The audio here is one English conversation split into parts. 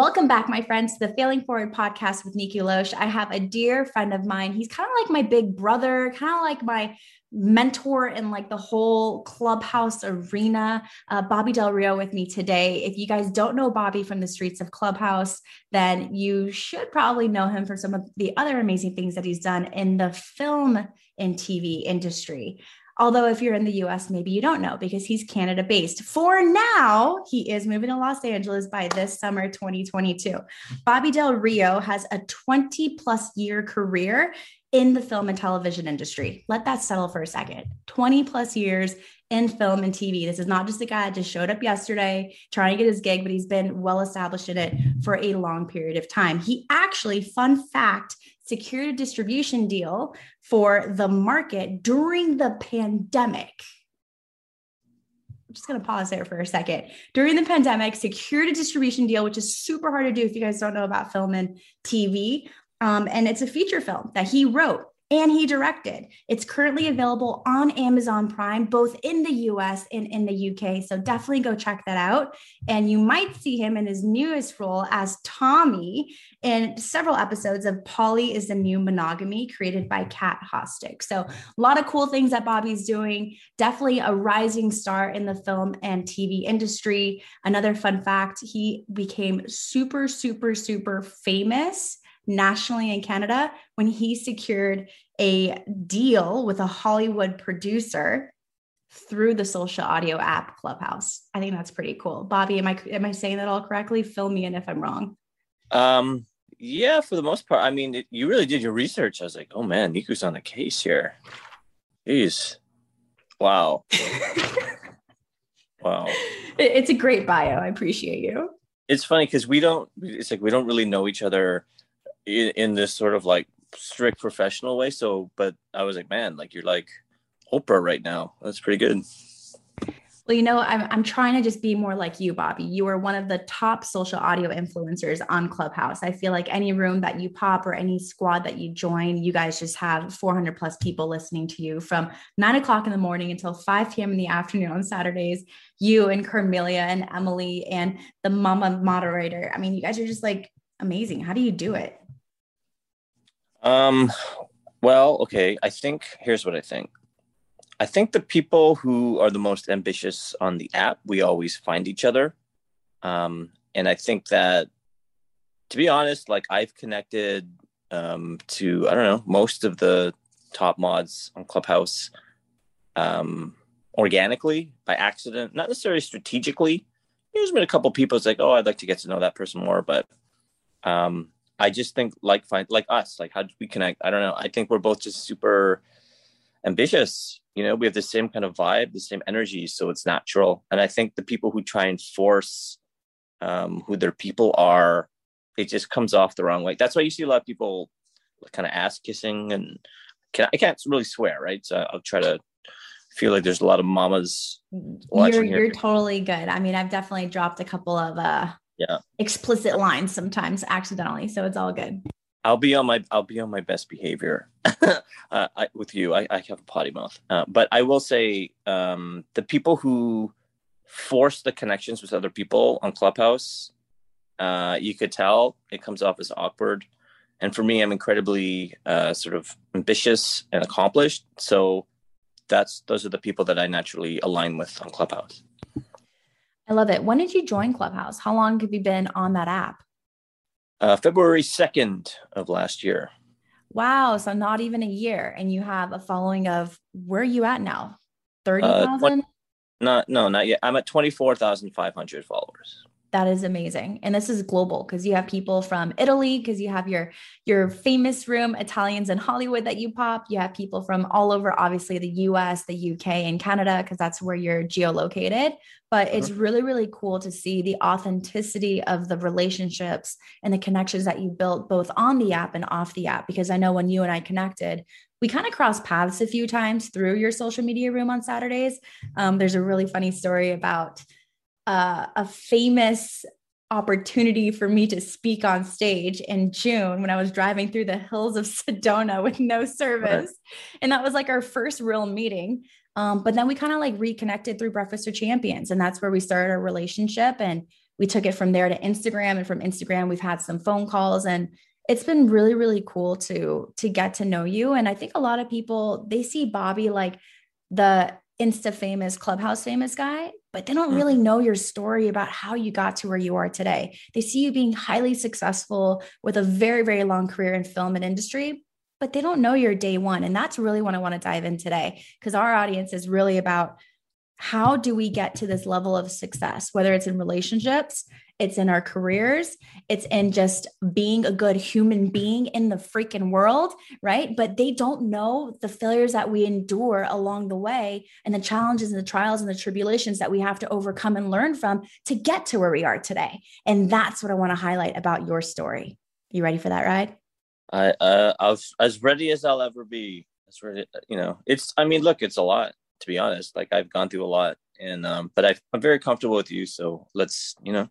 Welcome back, my friends, to the Failing Forward podcast with Nikki Loesch. I have a dear friend of mine. He's kind of like my big brother, kind of like my mentor in like the whole clubhouse arena uh, bobby del rio with me today if you guys don't know bobby from the streets of clubhouse then you should probably know him for some of the other amazing things that he's done in the film and tv industry Although, if you're in the US, maybe you don't know because he's Canada based. For now, he is moving to Los Angeles by this summer 2022. Bobby Del Rio has a 20 plus year career in the film and television industry. Let that settle for a second. 20 plus years in film and TV. This is not just a guy that just showed up yesterday trying to get his gig, but he's been well established in it for a long period of time. He actually, fun fact, secured a distribution deal for the market during the pandemic. I'm just going to pause there for a second. During the pandemic, secured a distribution deal, which is super hard to do if you guys don't know about film and TV. Um, and it's a feature film that he wrote and he directed. It's currently available on Amazon Prime, both in the US and in the UK. So definitely go check that out. And you might see him in his newest role as Tommy in several episodes of Polly is the New Monogamy, created by Kat Hostick. So a lot of cool things that Bobby's doing. Definitely a rising star in the film and TV industry. Another fun fact he became super, super, super famous nationally in Canada when he secured a deal with a Hollywood producer through the social audio app Clubhouse. I think that's pretty cool. Bobby, am I am I saying that all correctly? Fill me in if I'm wrong. Um, yeah, for the most part. I mean, it, you really did your research. I was like, oh man, Nikki's on the case here. Jeez, wow, wow. It's a great bio. I appreciate you. It's funny because we don't. It's like we don't really know each other in, in this sort of like strict professional way. So, but I was like, man, like you're like Oprah right now. That's pretty good. Well, you know, I'm, I'm trying to just be more like you, Bobby. You are one of the top social audio influencers on Clubhouse. I feel like any room that you pop or any squad that you join, you guys just have 400 plus people listening to you from nine o'clock in the morning until 5 p.m. in the afternoon on Saturdays. You and Carmelia and Emily and the mama moderator. I mean, you guys are just like amazing. How do you do it? Um, well, okay. I think here's what I think. I think the people who are the most ambitious on the app, we always find each other. Um, and I think that, to be honest, like I've connected um, to, I don't know, most of the top mods on Clubhouse um, organically by accident, not necessarily strategically. There's been a couple people it's like, oh, I'd like to get to know that person more, but um, I just think like find like us, like how do we connect? I don't know. I think we're both just super ambitious. You know, we have the same kind of vibe, the same energy, so it's natural. And I think the people who try and force um, who their people are, it just comes off the wrong way. That's why you see a lot of people kind of ass kissing, and can, I can't really swear, right? So I'll try to feel like there's a lot of mamas. You're, you're totally good. I mean, I've definitely dropped a couple of uh yeah. Explicit lines sometimes accidentally so it's all good. I'll be on my i'll be on my best behavior uh, I, with you. I, I have a potty mouth. Uh, but i will say um, the people who force the connections with other people on clubhouse uh, you could tell it comes off as awkward. And for me i'm incredibly uh, sort of ambitious and accomplished. So that's those are the people that i naturally align with on clubhouse I love it. When did you join Clubhouse? How long have you been on that app? Uh, February 2nd of last year. Wow. So not even a year. And you have a following of where are you at now? 30,000? Uh, not, no, not yet. I'm at 24,500 followers that is amazing. And this is global because you have people from italy because you have your your famous room italians in hollywood that you pop. You have people from all over obviously the us the uk and canada because that's where you're geolocated. But it's uh-huh. really really cool to see the authenticity of the relationships and the connections that you built both on the app and off the app. Because i know when you and i connected we kind of crossed paths a few times through your social media room on saturdays. Um, there's a really funny story about uh, a famous opportunity for me to speak on stage in June when I was driving through the hills of Sedona with no service. Right. And that was like our first real meeting. Um, but then we kind of like reconnected through Breakfast of Champions. And that's where we started our relationship. And we took it from there to Instagram and from Instagram we've had some phone calls and it's been really really cool to to get to know you and I think a lot of people they see Bobby like the insta famous clubhouse famous guy but they don't really mm-hmm. know your story about how you got to where you are today they see you being highly successful with a very very long career in film and industry but they don't know your day one and that's really what i want to dive in today because our audience is really about how do we get to this level of success, whether it's in relationships, it's in our careers, it's in just being a good human being in the freaking world, right? But they don't know the failures that we endure along the way and the challenges and the trials and the tribulations that we have to overcome and learn from to get to where we are today. And that's what I want to highlight about your story. You ready for that ride? I uh, I as ready as I'll ever be. As ready, you know, it's. I mean, look, it's a lot to be honest. Like I've gone through a lot, and um, but i am very comfortable with you. So let's you know,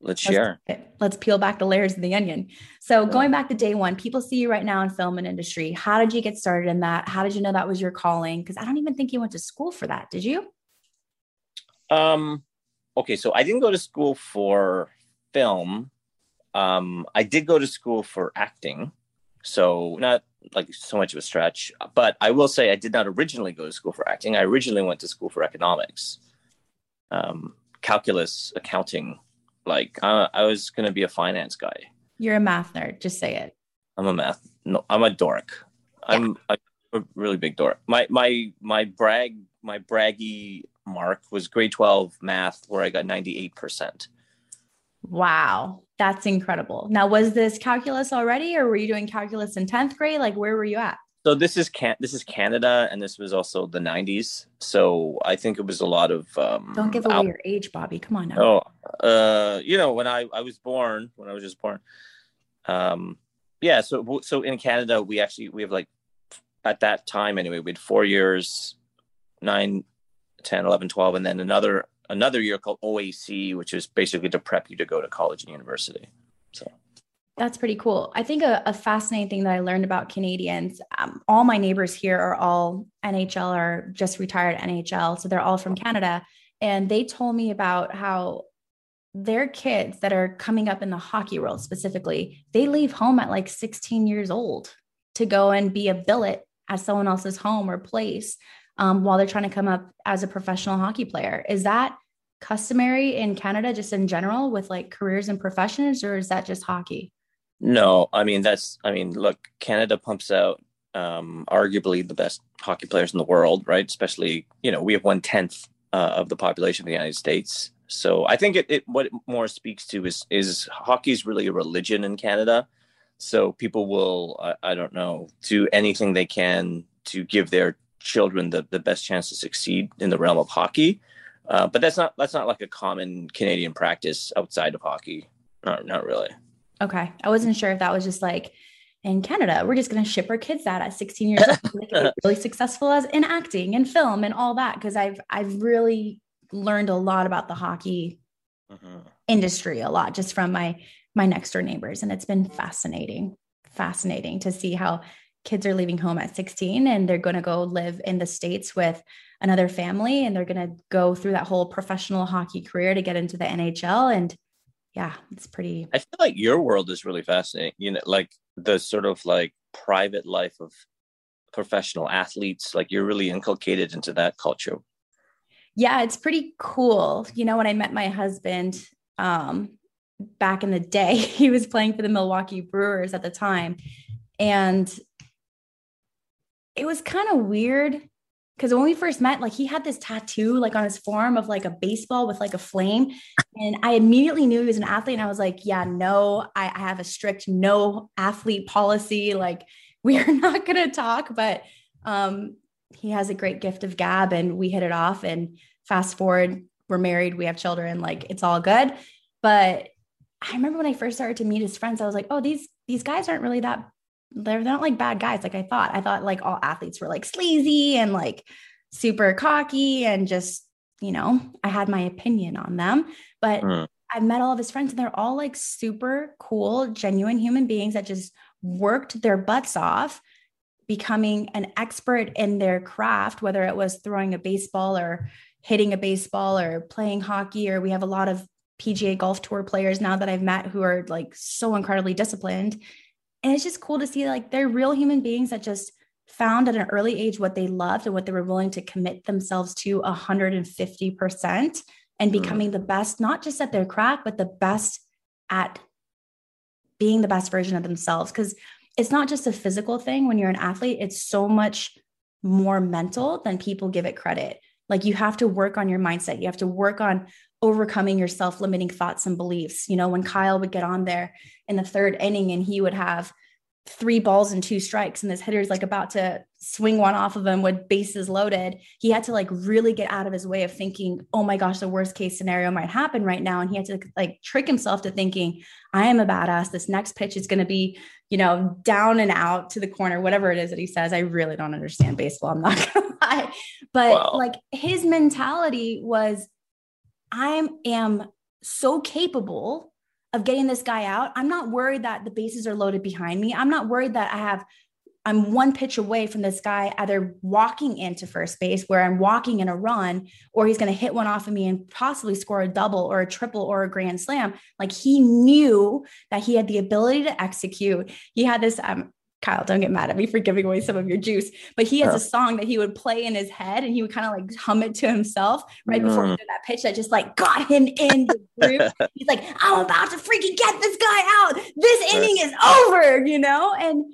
let's, let's share. Let's peel back the layers of the onion. So yeah. going back to day one, people see you right now in film and industry. How did you get started in that? How did you know that was your calling? Because I don't even think you went to school for that. Did you? Um. Okay, so I didn't go to school for film. Um, I did go to school for acting. So not like so much of a stretch. But I will say I did not originally go to school for acting. I originally went to school for economics, um, calculus, accounting. Like I, I was going to be a finance guy. You're a math nerd. Just say it. I'm a math. No, I'm a dork. Yeah. I'm a, a really big dork. My my my brag my braggy mark was grade 12 math where I got 98%. Wow. That's incredible. Now, was this calculus already, or were you doing calculus in 10th grade? Like, where were you at? So this is can this is Canada, and this was also the 90s. So I think it was a lot of. Um, Don't give away out- your age, Bobby. Come on now. Oh, uh, you know when I I was born, when I was just born. Um, yeah. So so in Canada, we actually we have like at that time anyway, we had four years, nine, 10, 11, 12, and then another another year called OAC, which is basically to prep you to go to college and university. So that's pretty cool. I think a, a fascinating thing that I learned about Canadians, um, all my neighbors here are all NHL or just retired NHL. So they're all from Canada. And they told me about how their kids that are coming up in the hockey world specifically, they leave home at like 16 years old to go and be a billet at someone else's home or place um, while they're trying to come up as a professional hockey player. Is that customary in Canada, just in general, with like careers and professions, or is that just hockey? No, I mean that's. I mean, look, Canada pumps out um, arguably the best hockey players in the world, right? Especially, you know, we have one tenth uh, of the population of the United States. So I think it, it what it more speaks to is is hockey is really a religion in Canada. So people will, I, I don't know, do anything they can to give their children the, the best chance to succeed in the realm of hockey. Uh, but that's not that's not like a common Canadian practice outside of hockey. Not not really. Okay, I wasn't sure if that was just like in Canada, we're just going to ship our kids out at 16 years old, really successful as in acting and film and all that. Because I've I've really learned a lot about the hockey mm-hmm. industry, a lot just from my my next door neighbors, and it's been fascinating, fascinating to see how kids are leaving home at 16 and they're going to go live in the states with another family and they're going to go through that whole professional hockey career to get into the NHL and yeah it's pretty I feel like your world is really fascinating you know like the sort of like private life of professional athletes like you're really inculcated into that culture. Yeah it's pretty cool. You know when I met my husband um back in the day he was playing for the Milwaukee Brewers at the time. And it was kind of weird because when we first met, like he had this tattoo like on his forearm of like a baseball with like a flame. And I immediately knew he was an athlete. And I was like, yeah, no, I, I have a strict no athlete policy. Like we are not gonna talk, but um he has a great gift of gab and we hit it off. And fast forward, we're married, we have children, like it's all good. But I remember when I first started to meet his friends, I was like, oh, these these guys aren't really that they're not like bad guys like I thought. I thought like all athletes were like sleazy and like super cocky and just, you know, I had my opinion on them. But mm. I've met all of his friends and they're all like super cool, genuine human beings that just worked their butts off becoming an expert in their craft, whether it was throwing a baseball or hitting a baseball or playing hockey, or we have a lot of PGA golf tour players now that I've met who are like so incredibly disciplined. And it's just cool to see like they're real human beings that just found at an early age what they loved and what they were willing to commit themselves to 150% and hmm. becoming mm. the best, not just at their craft, but the best at being the best version of themselves. Because it's not just a physical thing when you're an athlete, it's so much more mental than people give it credit. Like you have to work on your mindset, you have to work on overcoming your self limiting thoughts and beliefs. You know, when Kyle would get on there in the third inning and he would have three balls and two strikes and this hitter's like about to swing one off of him with bases loaded he had to like really get out of his way of thinking oh my gosh the worst case scenario might happen right now and he had to like trick himself to thinking i am a badass this next pitch is going to be you know down and out to the corner whatever it is that he says i really don't understand baseball i'm not going to lie but wow. like his mentality was i am so capable of getting this guy out. I'm not worried that the bases are loaded behind me. I'm not worried that I have I'm one pitch away from this guy either walking into first base where I'm walking in a run or he's going to hit one off of me and possibly score a double or a triple or a grand slam. Like he knew that he had the ability to execute. He had this um, Kyle, don't get mad at me for giving away some of your juice. But he has a song that he would play in his head and he would kind of like hum it to himself right before mm. that pitch that just like got him in the groove. He's like, I'm about to freaking get this guy out. This inning is over, you know? And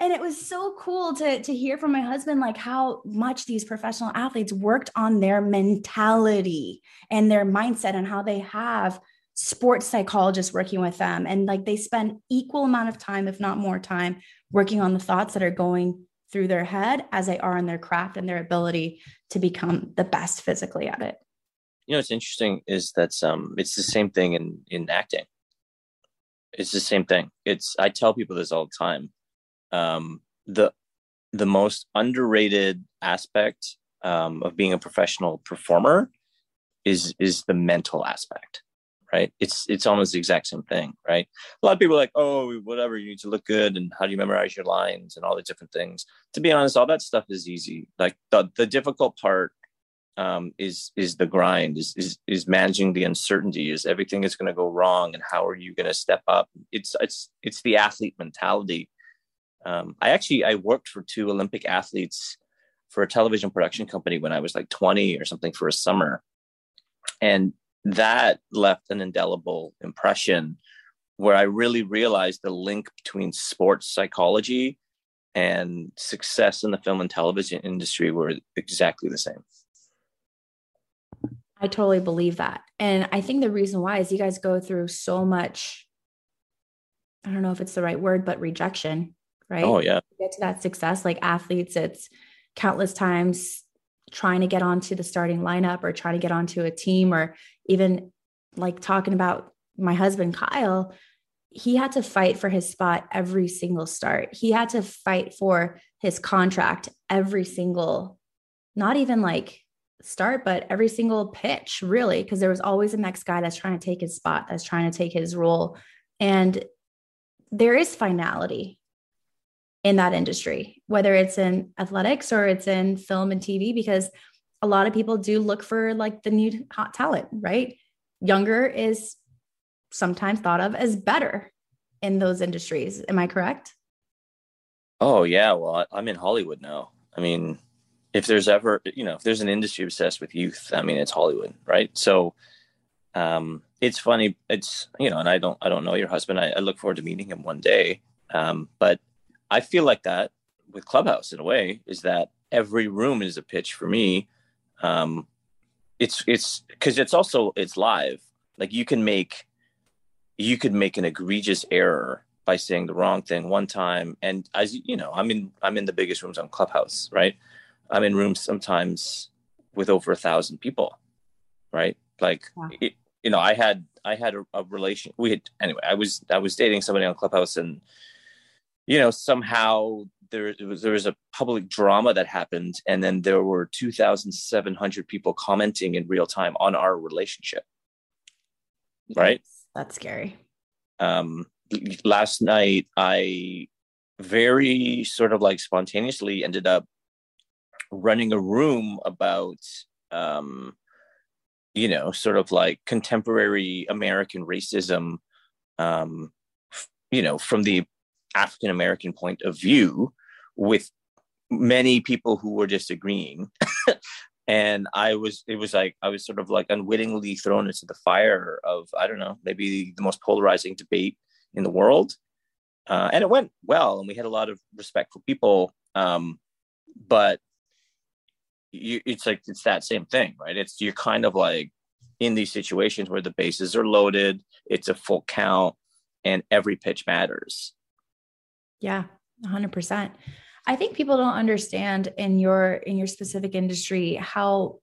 and it was so cool to to hear from my husband like how much these professional athletes worked on their mentality and their mindset and how they have sports psychologists working with them and like they spend equal amount of time if not more time working on the thoughts that are going through their head as they are in their craft and their ability to become the best physically at it. You know, what's interesting is that um, it's the same thing in in acting. It's the same thing. It's I tell people this all the time. Um, the the most underrated aspect um, of being a professional performer is is the mental aspect right? It's it's almost the exact same thing, right? A lot of people are like, oh, whatever, you need to look good, and how do you memorize your lines and all the different things. To be honest, all that stuff is easy. Like the the difficult part um, is is the grind, is is is managing the uncertainty, is everything is going to go wrong, and how are you going to step up? It's it's it's the athlete mentality. Um, I actually I worked for two Olympic athletes for a television production company when I was like 20 or something for a summer. And that left an indelible impression where I really realized the link between sports psychology and success in the film and television industry were exactly the same. I totally believe that. And I think the reason why is you guys go through so much, I don't know if it's the right word, but rejection, right? Oh, yeah. To get to that success, like athletes, it's countless times trying to get onto the starting lineup or trying to get onto a team or even like talking about my husband Kyle he had to fight for his spot every single start. He had to fight for his contract every single not even like start but every single pitch really because there was always a next guy that's trying to take his spot that's trying to take his role. And there is finality in that industry, whether it's in athletics or it's in film and TV, because a lot of people do look for like the new hot talent, right? Younger is sometimes thought of as better in those industries. Am I correct? Oh, yeah. Well, I'm in Hollywood now. I mean, if there's ever, you know, if there's an industry obsessed with youth, I mean, it's Hollywood, right? So, um, it's funny. It's, you know, and I don't, I don't know your husband. I, I look forward to meeting him one day. Um, but I feel like that with Clubhouse in a way is that every room is a pitch for me. Um, it's it's because it's also it's live. Like you can make you could make an egregious error by saying the wrong thing one time, and as you know, I'm in I'm in the biggest rooms on Clubhouse, right? I'm in rooms sometimes with over a thousand people, right? Like wow. it, you know, I had I had a, a relation. We had anyway. I was I was dating somebody on Clubhouse, and you know somehow there was there was a public drama that happened and then there were 2700 people commenting in real time on our relationship. Right? That's scary. Um last night i very sort of like spontaneously ended up running a room about um you know, sort of like contemporary American racism, um, you know, from the African American point of view, with many people who were disagreeing. and I was, it was like, I was sort of like unwittingly thrown into the fire of, I don't know, maybe the most polarizing debate in the world. Uh, and it went well, and we had a lot of respectful people. Um, but you, it's like it's that same thing, right? It's you're kind of like in these situations where the bases are loaded, it's a full count, and every pitch matters. Yeah, 100%. I think people don't understand in your in your specific industry how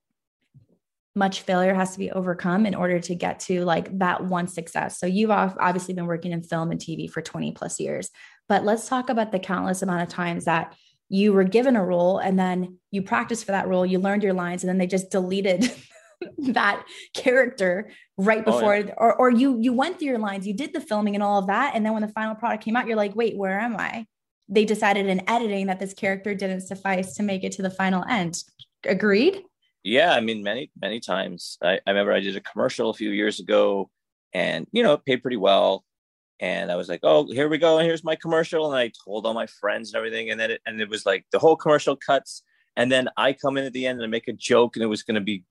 much failure has to be overcome in order to get to like that one success. So you've obviously been working in film and TV for 20 plus years, but let's talk about the countless amount of times that you were given a role and then you practiced for that role, you learned your lines and then they just deleted that character right before oh, yeah. or or you you went through your lines, you did the filming and all of that and then when the final product came out you're like, "Wait, where am I?" They decided in editing that this character didn't suffice to make it to the final end. Agreed? Yeah, I mean, many many times. I, I remember I did a commercial a few years ago, and you know, it paid pretty well. And I was like, "Oh, here we go, and here's my commercial." And I told all my friends and everything, and then it, and it was like the whole commercial cuts, and then I come in at the end and I make a joke, and it was going to be,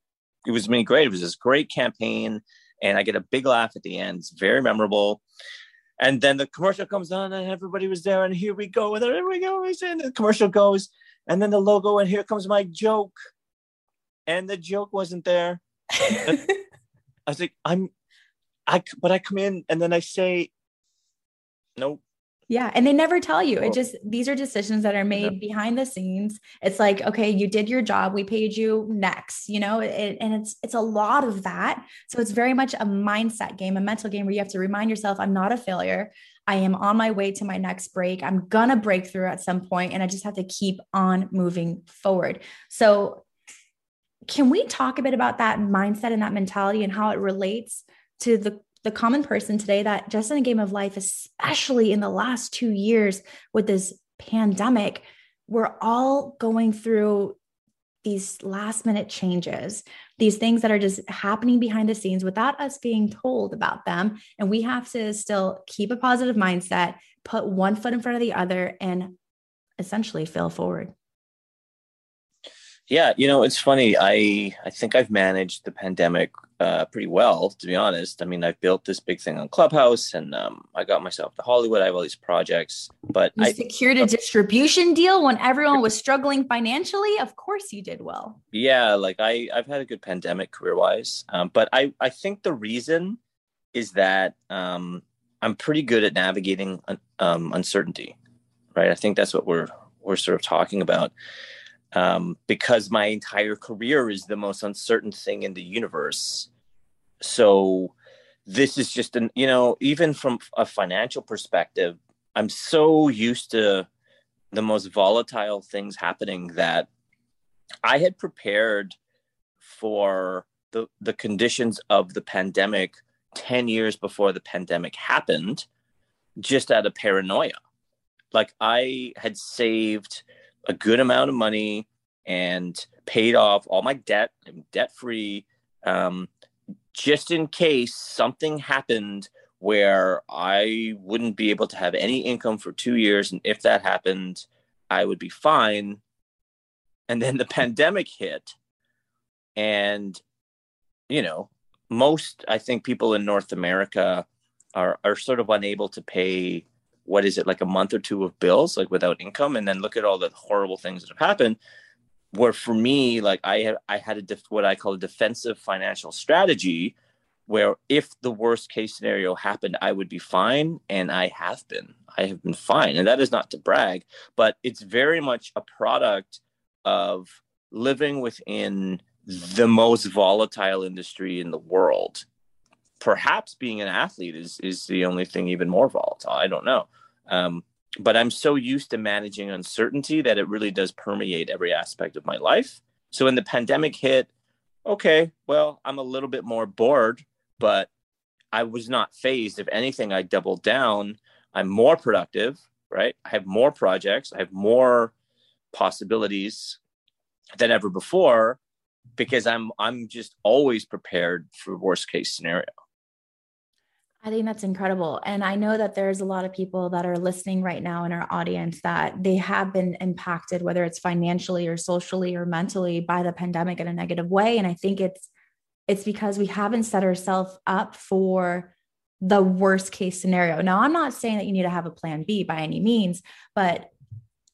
it was really great. It was this great campaign, and I get a big laugh at the end. It's very memorable. And then the commercial comes on, and everybody was there, and here we go, and there we go, and the commercial goes, and then the logo, and here comes my joke and the joke wasn't there. I was like, I'm, I, but I come in and then I say, nope. Yeah. And they never tell you. It just, these are decisions that are made yeah. behind the scenes. It's like, okay, you did your job. We paid you next, you know, it, and it's, it's a lot of that. So it's very much a mindset game, a mental game where you have to remind yourself, I'm not a failure. I am on my way to my next break. I'm going to break through at some point and I just have to keep on moving forward. So can we talk a bit about that mindset and that mentality and how it relates to the the common person today that just in a game of life especially in the last 2 years with this pandemic we're all going through these last minute changes, these things that are just happening behind the scenes without us being told about them. And we have to still keep a positive mindset, put one foot in front of the other, and essentially fail forward. Yeah, you know, it's funny. I I think I've managed the pandemic uh, pretty well, to be honest. I mean, I've built this big thing on Clubhouse, and um, I got myself to Hollywood. I have all these projects, but you I secured a distribution deal when everyone was struggling financially. Of course, you did well. Yeah, like I I've had a good pandemic career wise, um, but I I think the reason is that um, I'm pretty good at navigating um, uncertainty, right? I think that's what we're we're sort of talking about um, because my entire career is the most uncertain thing in the universe. So this is just an you know even from a financial perspective, I'm so used to the most volatile things happening that I had prepared for the the conditions of the pandemic 10 years before the pandemic happened just out of paranoia like i had saved a good amount of money and paid off all my debt. I'm debt free. Um, just in case something happened where I wouldn't be able to have any income for two years. And if that happened, I would be fine. And then the pandemic hit. And, you know, most, I think, people in North America are, are sort of unable to pay what is it like a month or two of bills like without income and then look at all the horrible things that have happened where for me like i had i had a def- what i call a defensive financial strategy where if the worst case scenario happened i would be fine and i have been. I have been fine. And that is not to brag but it's very much a product of living within the most volatile industry in the world. Perhaps being an athlete is is the only thing even more volatile. I don't know um, but I'm so used to managing uncertainty that it really does permeate every aspect of my life. So when the pandemic hit, okay, well, I'm a little bit more bored, but I was not fazed. If anything, I doubled down. I'm more productive, right? I have more projects, I have more possibilities than ever before. because I'm I'm just always prepared for worst case scenario. I think that's incredible. And I know that there's a lot of people that are listening right now in our audience that they have been impacted, whether it's financially or socially or mentally by the pandemic in a negative way. And I think it's it's because we haven't set ourselves up for the worst case scenario. Now, I'm not saying that you need to have a plan B by any means, but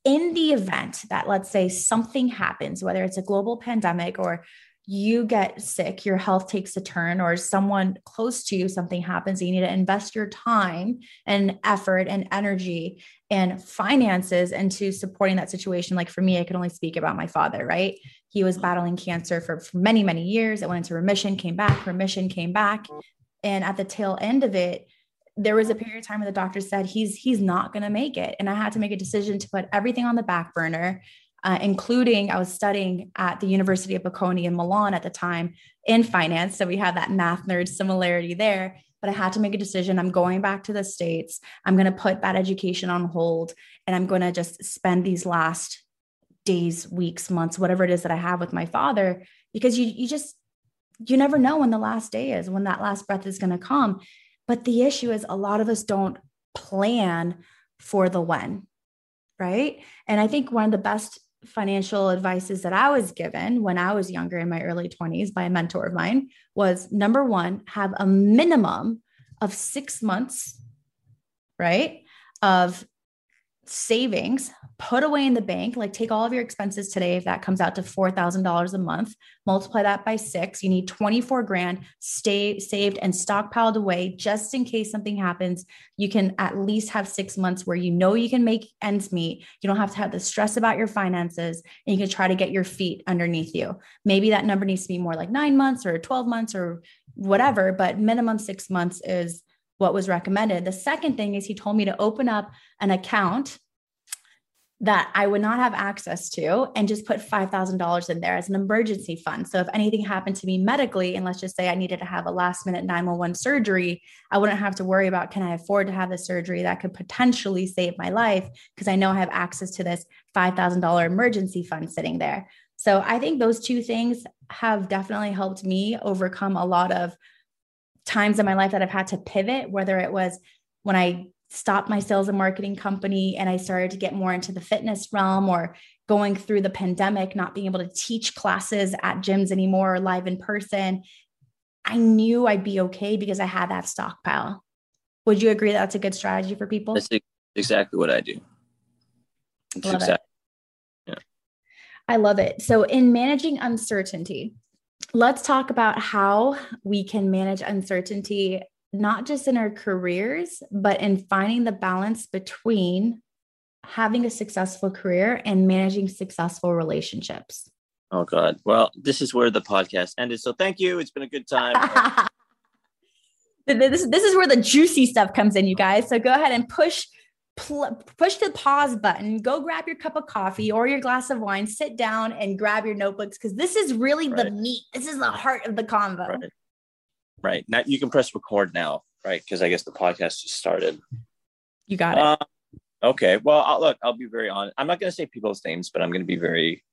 in the event that, let's say, something happens, whether it's a global pandemic or you get sick, your health takes a turn, or someone close to you, something happens, you need to invest your time and effort and energy and finances into supporting that situation. Like for me, I can only speak about my father, right? He was battling cancer for, for many, many years. It went into remission, came back, remission, came back. And at the tail end of it, there was a period of time where the doctor said he's he's not going to make it and i had to make a decision to put everything on the back burner uh, including I was studying at the University of Bocconi in Milan at the time in finance. So we have that math nerd similarity there. But I had to make a decision. I'm going back to the States. I'm going to put that education on hold and I'm going to just spend these last days, weeks, months, whatever it is that I have with my father, because you, you just, you never know when the last day is, when that last breath is going to come. But the issue is a lot of us don't plan for the when, right? And I think one of the best financial advices that I was given when I was younger in my early 20s by a mentor of mine was number one, have a minimum of six months, right, of savings put away in the bank like take all of your expenses today if that comes out to $4000 a month multiply that by six you need 24 grand stay saved and stockpiled away just in case something happens. You can at least have six months where you know you can make ends meet. You don't have to have the stress about your finances and you can try to get your feet underneath you. Maybe that number needs to be more like nine months or 12 months or whatever but minimum six months is what was recommended. The second thing is he told me to open up an account that I would not have access to and just put $5,000 in there as an emergency fund. So if anything happened to me medically, and let's just say I needed to have a last minute 911 surgery, I wouldn't have to worry about can I afford to have the surgery that could potentially save my life because I know I have access to this $5,000 emergency fund sitting there. So I think those two things have definitely helped me overcome a lot of times in my life that I've had to pivot, whether it was when I stopped my sales and marketing company and I started to get more into the fitness realm or going through the pandemic, not being able to teach classes at gyms anymore or live in person. I knew I'd be okay because I had that stockpile. Would you agree that's a good strategy for people? That's exactly what I do. That's exactly. Yeah. I love it. So, in managing uncertainty, let's talk about how we can manage uncertainty, not just in our careers, but in finding the balance between having a successful career and managing successful relationships. Oh, God. Well, this is where the podcast ended. So thank you. It's been a good time. this, this is where the juicy stuff comes in, you guys. So go ahead and push pl- push the pause button, go grab your cup of coffee or your glass of wine, sit down and grab your notebooks because this is really right. the meat. This is the heart of the convo. Right. right. Now you can press record now, right? Because I guess the podcast just started. You got it. Uh, okay. Well, I'll, look, I'll be very honest. I'm not going to say people's names, but I'm going to be very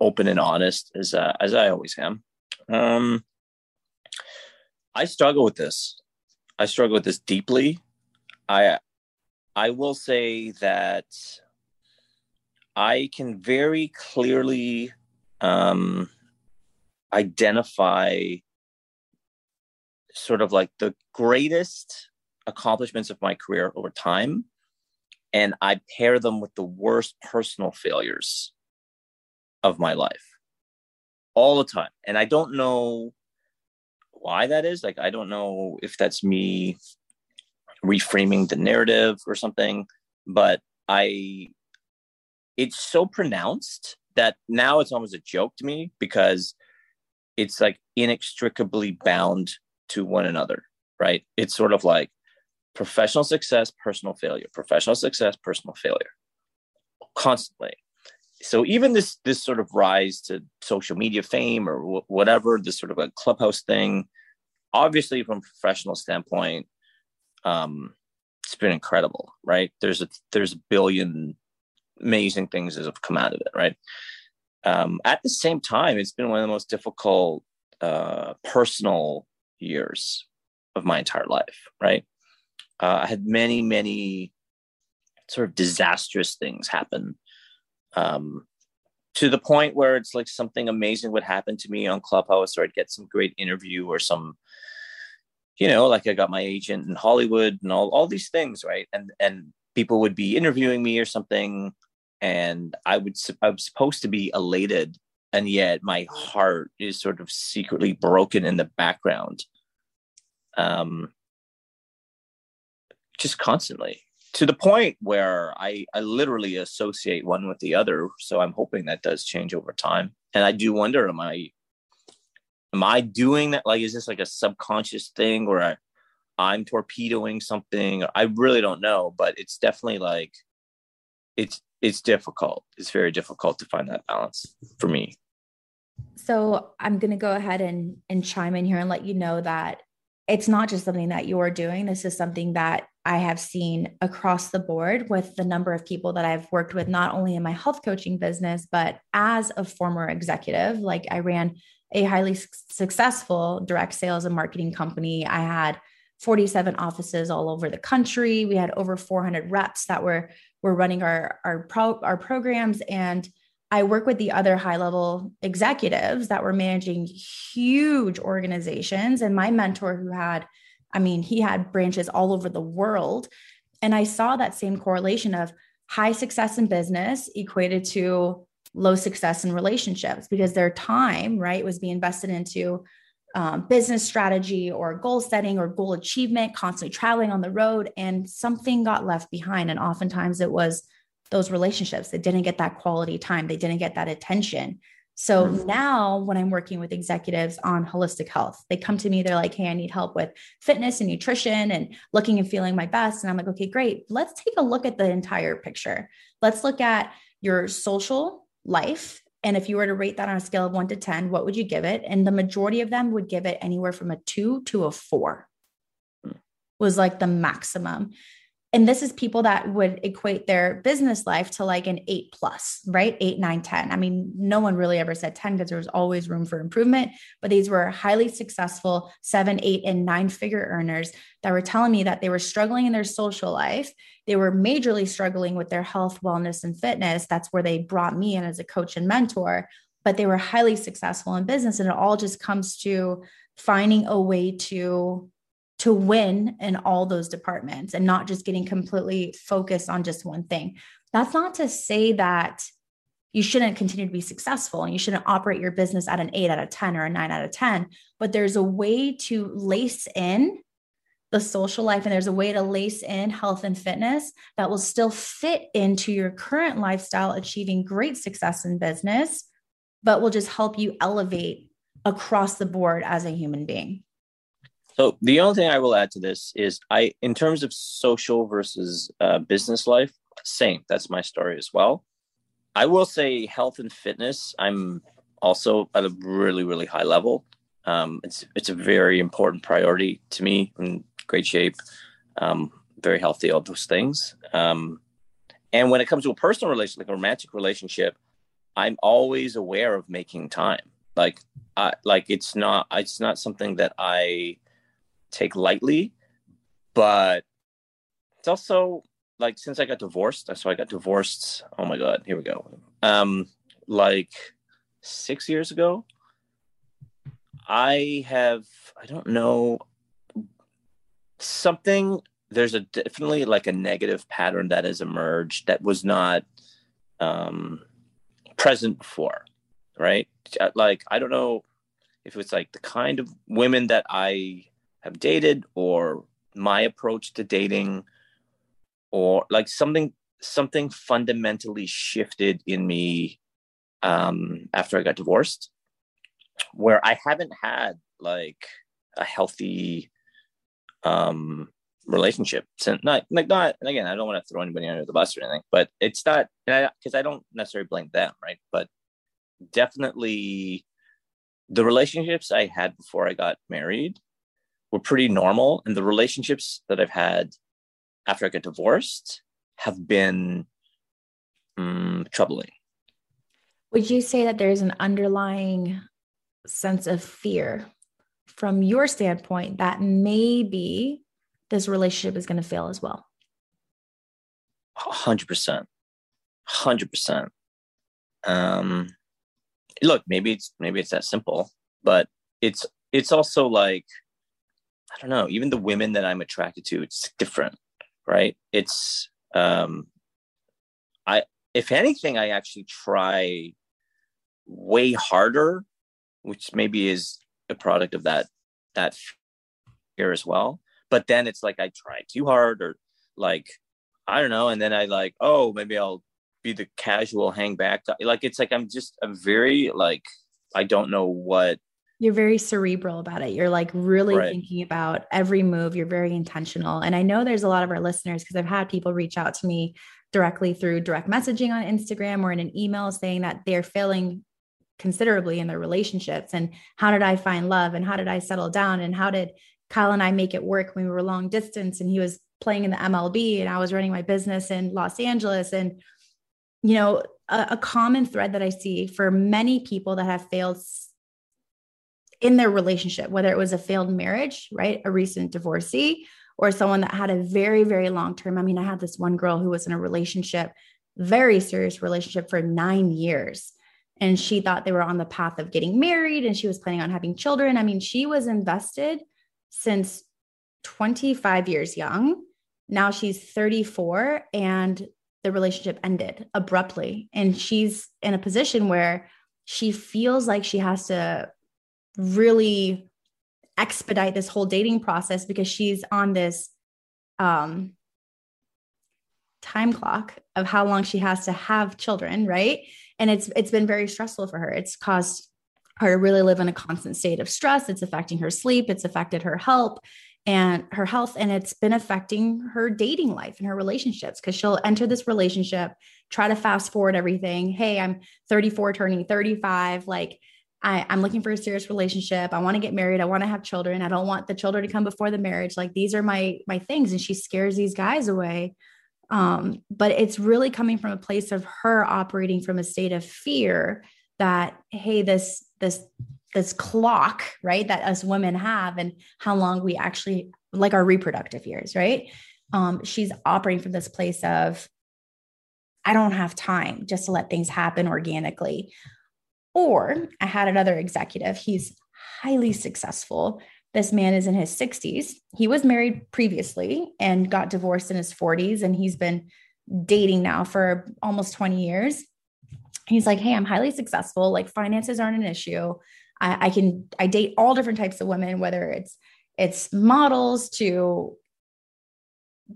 open and honest as uh, as I always am. Um, I struggle with this. I struggle with this deeply. I I will say that I can very clearly um, identify sort of like the greatest accomplishments of my career over time. And I pair them with the worst personal failures of my life all the time. And I don't know why that is. Like, I don't know if that's me reframing the narrative or something but i it's so pronounced that now it's almost a joke to me because it's like inextricably bound to one another right? It's sort of like professional success personal failure professional success personal failure constantly. So even this this sort of rise to social media fame or w- whatever this sort of a clubhouse thing obviously from a professional standpoint um, it's been incredible, right? There's a there's a billion amazing things that have come out of it, right? um, at the same time, it's been one of the most difficult uh, personal years of my entire life. Right, uh, I had many, many sort of disastrous things happen. Um, to the point where it's like something amazing would happen to me on Clubhouse, or I'd get some great interview or some, you know, like I got my agent in Hollywood and all all these things, right? And and people would be interviewing me or something, and I would I was supposed to be elated, and yet my heart is sort of secretly broken in the background, um, just constantly to the point where I, I literally associate one with the other. So I'm hoping that does change over time. And I do wonder, am I, am I doing that? Like, is this like a subconscious thing where I, I'm torpedoing something? I really don't know, but it's definitely like, it's, it's difficult. It's very difficult to find that balance for me. So I'm going to go ahead and, and chime in here and let you know that it's not just something that you're doing. This is something that I have seen across the board with the number of people that I've worked with, not only in my health coaching business, but as a former executive. Like I ran a highly successful direct sales and marketing company. I had 47 offices all over the country. We had over 400 reps that were were running our our pro, our programs and I work with the other high level executives that were managing huge organizations. And my mentor, who had, I mean, he had branches all over the world. And I saw that same correlation of high success in business equated to low success in relationships because their time, right, was being invested into um, business strategy or goal setting or goal achievement, constantly traveling on the road, and something got left behind. And oftentimes it was those relationships. that didn't get that quality time. They didn't get that attention. So mm-hmm. now when I'm working with executives on holistic health, they come to me, they're like, Hey, I need help with fitness and nutrition and looking and feeling my best. And I'm like, okay, great. Let's take a look at the entire picture. Let's look at your social life. And if you were to rate that on a scale of one to 10, what would you give it? And the majority of them would give it anywhere from a two to a four, mm. was like the maximum and this is people that would equate their business life to like an eight plus, right? Eight, nine, 10. I mean, no one really ever said 10 because there was always room for improvement. But these were highly successful seven, eight, and nine figure earners that were telling me that they were struggling in their social life. They were majorly struggling with their health, wellness, and fitness. That's where they brought me in as a coach and mentor. But they were highly successful in business. And it all just comes to finding a way to to win in all those departments and not just getting completely focused on just one thing. That's not to say that you shouldn't continue to be successful and you shouldn't operate your business at an eight out of 10 or a nine out of 10, but there's a way to lace in the social life and there's a way to lace in health and fitness that will still fit into your current lifestyle, achieving great success in business, but will just help you elevate across the board as a human being. So the only thing I will add to this is I, in terms of social versus uh, business life, same. That's my story as well. I will say health and fitness. I'm also at a really, really high level. Um, it's it's a very important priority to me. Great shape, um, very healthy, all those things. Um, and when it comes to a personal relationship, like a romantic relationship, I'm always aware of making time. Like, I, like it's not it's not something that I take lightly, but it's also like since I got divorced, so I got divorced. Oh my god, here we go. Um, like six years ago, I have I don't know something. There's a definitely like a negative pattern that has emerged that was not um, present before, right? Like I don't know if it's like the kind of women that I have dated or my approach to dating or like something something fundamentally shifted in me um, after I got divorced, where I haven't had like a healthy um, relationship since not like not and again I don't want to throw anybody under the bus or anything, but it's not because I, I don't necessarily blame them, right? But definitely the relationships I had before I got married were pretty normal. And the relationships that I've had after I got divorced have been um, troubling. Would you say that there's an underlying sense of fear from your standpoint that maybe this relationship is going to fail as well? 100%. 100%. Um, look, maybe it's maybe it's that simple, but it's it's also like I don't know, even the women that I'm attracted to, it's different, right? It's um I if anything, I actually try way harder, which maybe is a product of that that fear as well. But then it's like I try too hard or like I don't know, and then I like, oh, maybe I'll be the casual hang back. Like it's like I'm just a very like I don't know what you're very cerebral about it. You're like really right. thinking about every move. You're very intentional. And I know there's a lot of our listeners because I've had people reach out to me directly through direct messaging on Instagram or in an email saying that they're failing considerably in their relationships. And how did I find love? And how did I settle down? And how did Kyle and I make it work when we were long distance and he was playing in the MLB and I was running my business in Los Angeles? And, you know, a, a common thread that I see for many people that have failed in their relationship, whether it was a failed marriage, right? A recent divorcee, or someone that had a very, very long term. I mean, I had this one girl who was in a relationship, very serious relationship for nine years. And she thought they were on the path of getting married and she was planning on having children. I mean, she was invested since 25 years young. Now she's 34 and the relationship ended abruptly. And she's in a position where she feels like she has to really expedite this whole dating process because she's on this um, time clock of how long she has to have children, right? And it's it's been very stressful for her. It's caused her to really live in a constant state of stress. It's affecting her sleep. It's affected her health and her health and it's been affecting her dating life and her relationships because she'll enter this relationship try to fast forward everything hey i'm 34 turning 35 like I, I'm looking for a serious relationship. I want to get married. I want to have children. I don't want the children to come before the marriage. Like these are my my things. And she scares these guys away. Um, but it's really coming from a place of her operating from a state of fear that, hey, this, this, this clock, right, that us women have and how long we actually like our reproductive years, right? Um, she's operating from this place of I don't have time just to let things happen organically. Or I had another executive, he's highly successful. This man is in his 60s. He was married previously and got divorced in his 40s, and he's been dating now for almost 20 years. He's like, Hey, I'm highly successful. Like, finances aren't an issue. I, I can, I date all different types of women, whether it's, it's models to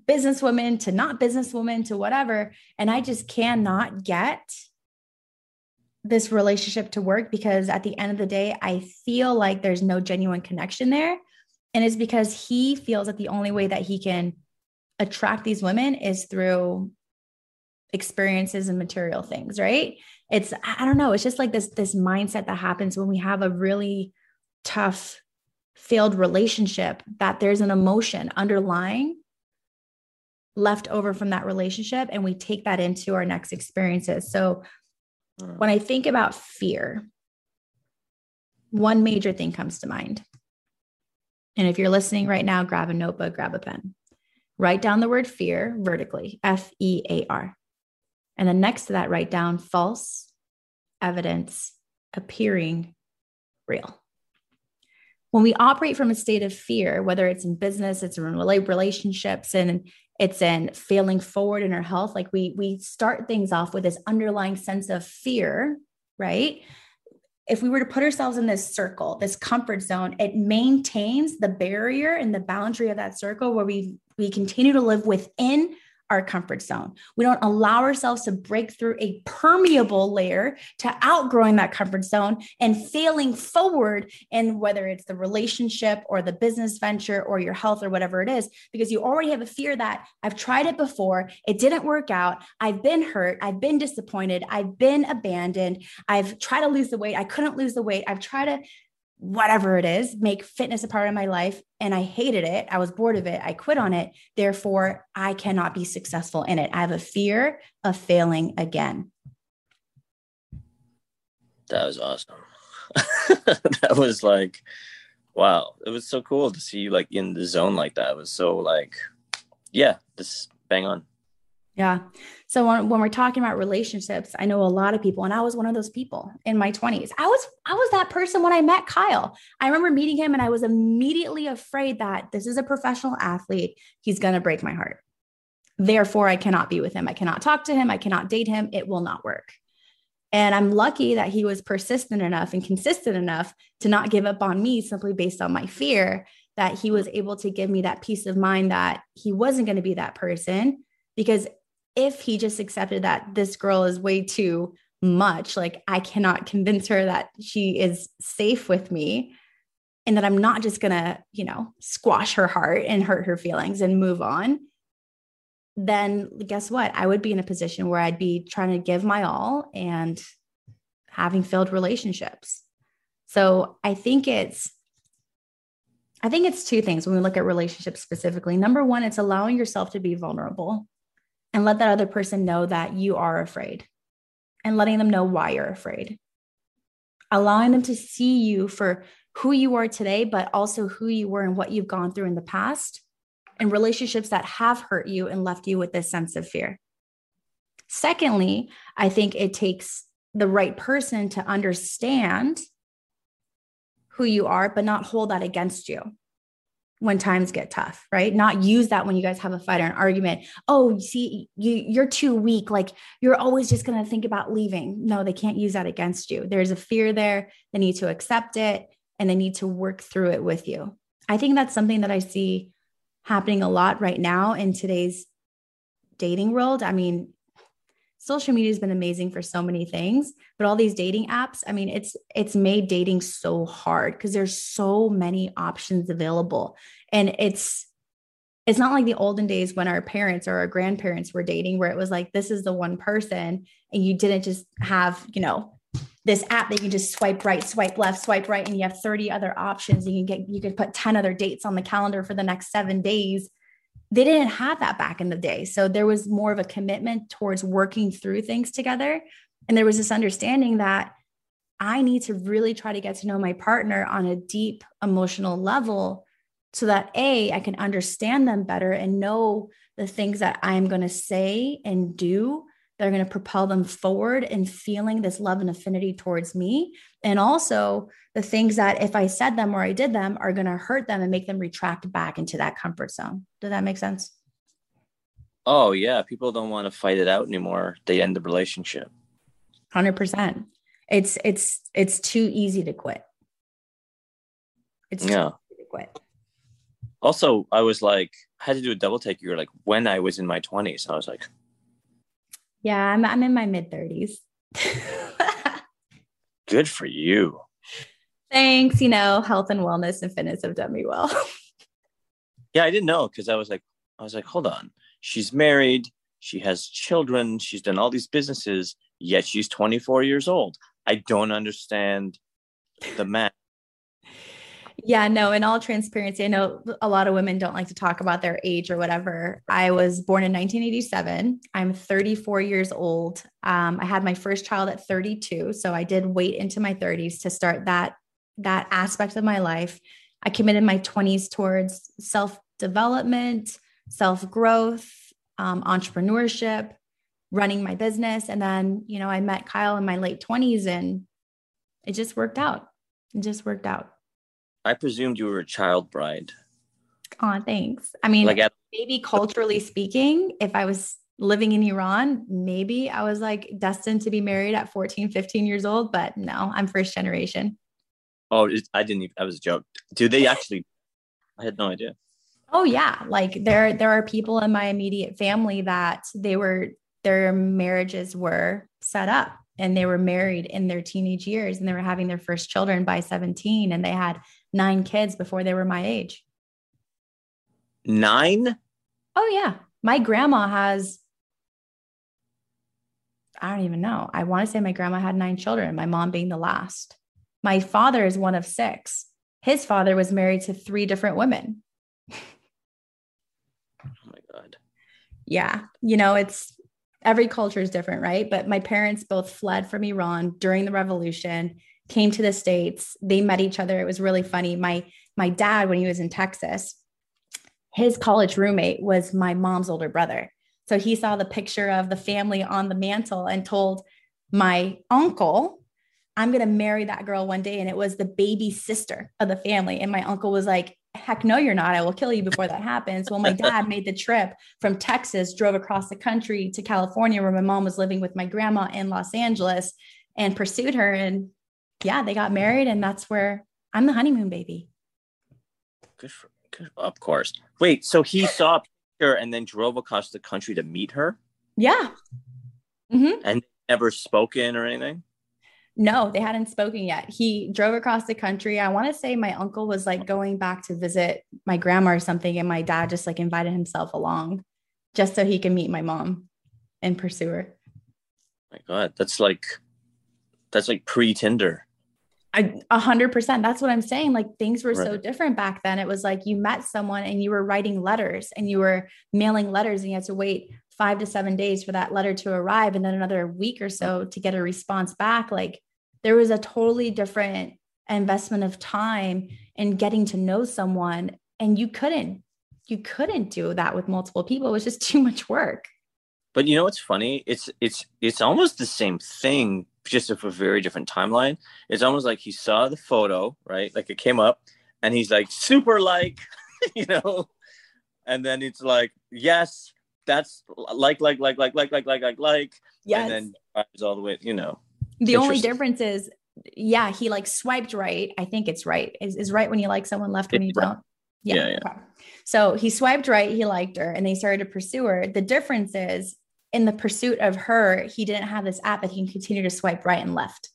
businesswomen to not businesswomen to whatever. And I just cannot get this relationship to work because at the end of the day, I feel like there's no genuine connection there. And it's because he feels that the only way that he can attract these women is through experiences and material things, right? It's I don't know, it's just like this this mindset that happens when we have a really tough failed relationship that there's an emotion underlying left over from that relationship and we take that into our next experiences. So Mm. When I think about fear, one major thing comes to mind. And if you're listening right now, grab a notebook, grab a pen. Write down the word fear vertically, F E A R. And then next to that, write down false evidence appearing real. When we operate from a state of fear, whether it's in business, it's in relationships, and it's in failing forward in our health like we we start things off with this underlying sense of fear right? If we were to put ourselves in this circle this comfort zone it maintains the barrier and the boundary of that circle where we we continue to live within our comfort zone. We don't allow ourselves to break through a permeable layer to outgrowing that comfort zone and failing forward in whether it's the relationship or the business venture or your health or whatever it is, because you already have a fear that I've tried it before, it didn't work out, I've been hurt, I've been disappointed, I've been abandoned, I've tried to lose the weight, I couldn't lose the weight, I've tried to whatever it is, make fitness a part of my life. And I hated it. I was bored of it. I quit on it. Therefore, I cannot be successful in it. I have a fear of failing again. That was awesome. that was like, wow. It was so cool to see you like in the zone like that. It was so like, yeah, this bang on. Yeah. So when, when we're talking about relationships, I know a lot of people, and I was one of those people in my 20s. I was I was that person when I met Kyle. I remember meeting him and I was immediately afraid that this is a professional athlete. He's gonna break my heart. Therefore, I cannot be with him. I cannot talk to him. I cannot date him. It will not work. And I'm lucky that he was persistent enough and consistent enough to not give up on me simply based on my fear that he was able to give me that peace of mind that he wasn't going to be that person. Because if he just accepted that this girl is way too much, like I cannot convince her that she is safe with me and that I'm not just going to, you know, squash her heart and hurt her feelings and move on, then guess what? I would be in a position where I'd be trying to give my all and having failed relationships. So I think it's I think it's two things when we look at relationships specifically. Number one, it's allowing yourself to be vulnerable and let that other person know that you are afraid and letting them know why you're afraid. Allowing them to see you for who you are today, but also who you were and what you've gone through in the past and relationships that have hurt you and left you with this sense of fear. Secondly, I think it takes the right person to understand who you are, but not hold that against you when times get tough, right? Not use that when you guys have a fight or an argument. Oh, you see, you you're too weak. Like you're always just going to think about leaving. No, they can't use that against you. There's a fear there. They need to accept it and they need to work through it with you. I think that's something that I see happening a lot right now in today's dating world. I mean, social media has been amazing for so many things, but all these dating apps, I mean, it's it's made dating so hard because there's so many options available. And it's it's not like the olden days when our parents or our grandparents were dating where it was like this is the one person and you didn't just have, you know, this app that you just swipe right, swipe left, swipe right, and you have 30 other options. You can get, you could put 10 other dates on the calendar for the next seven days. They didn't have that back in the day. So there was more of a commitment towards working through things together. And there was this understanding that I need to really try to get to know my partner on a deep emotional level so that A, I can understand them better and know the things that I'm going to say and do that are going to propel them forward and feeling this love and affinity towards me. And also the things that if I said them or I did them are going to hurt them and make them retract back into that comfort zone. Does that make sense? Oh, yeah. People don't want to fight it out anymore. They end the relationship. 100%. It's, it's, it's too easy to quit. It's yeah. quit. Also, I was like, I had to do a double take. You were like, when I was in my 20s, I was like, yeah, I'm I'm in my mid 30s. Good for you. Thanks. You know, health and wellness and fitness have done me well. yeah, I didn't know because I was like, I was like, hold on. She's married, she has children, she's done all these businesses, yet she's 24 years old. I don't understand the math. Yeah, no, in all transparency, I know a lot of women don't like to talk about their age or whatever. I was born in 1987. I'm 34 years old. Um, I had my first child at 32. So I did wait into my 30s to start that, that aspect of my life. I committed my 20s towards self development, self growth, um, entrepreneurship, running my business. And then, you know, I met Kyle in my late 20s and it just worked out. It just worked out. I presumed you were a child bride. Oh, thanks. I mean, like at- maybe culturally speaking, if I was living in Iran, maybe I was like destined to be married at 14, 15 years old, but no, I'm first generation. Oh, I didn't even, I was a joke. Do they actually? I had no idea. Oh yeah. Like there, there are people in my immediate family that they were, their marriages were set up and they were married in their teenage years and they were having their first children by 17 and they had nine kids before they were my age. Nine? Oh, yeah. My grandma has, I don't even know. I want to say my grandma had nine children, my mom being the last. My father is one of six. His father was married to three different women. oh my God. Yeah. You know, it's, every culture is different, right? But my parents both fled from Iran during the revolution, came to the States. They met each other. It was really funny. My my dad, when he was in Texas, his college roommate was my mom's older brother. So he saw the picture of the family on the mantle and told my uncle, I'm going to marry that girl one day. And it was the baby sister of the family. And my uncle was like, heck no, you're not. I will kill you before that happens. Well, my dad made the trip from Texas, drove across the country to California, where my mom was living with my grandma in Los Angeles and pursued her. And yeah, they got married. And that's where I'm the honeymoon baby. Good for, good, of course. Wait, so he saw her and then drove across the country to meet her? Yeah. Mm-hmm. And never spoken or anything? No, they hadn't spoken yet. He drove across the country. I want to say my uncle was like going back to visit my grandma or something, and my dad just like invited himself along just so he can meet my mom and pursue her. My God, that's like that's like pre Tinder. A hundred percent. That's what I'm saying. Like things were right. so different back then. It was like you met someone and you were writing letters and you were mailing letters and you had to wait five to seven days for that letter to arrive and then another week or so to get a response back. Like there was a totally different investment of time in getting to know someone and you couldn't you couldn't do that with multiple people it was just too much work but you know what's funny it's it's it's almost the same thing just of a very different timeline it's almost like he saw the photo right like it came up and he's like super like you know and then it's like yes that's like like like like like like like like like yes. and then all the way you know the only difference is, yeah, he like swiped right. I think it's right. Is, is right when you like someone, left when you don't. Yeah. yeah, yeah. Okay. So he swiped right. He liked her, and they started to pursue her. The difference is, in the pursuit of her, he didn't have this app that he can continue to swipe right and left.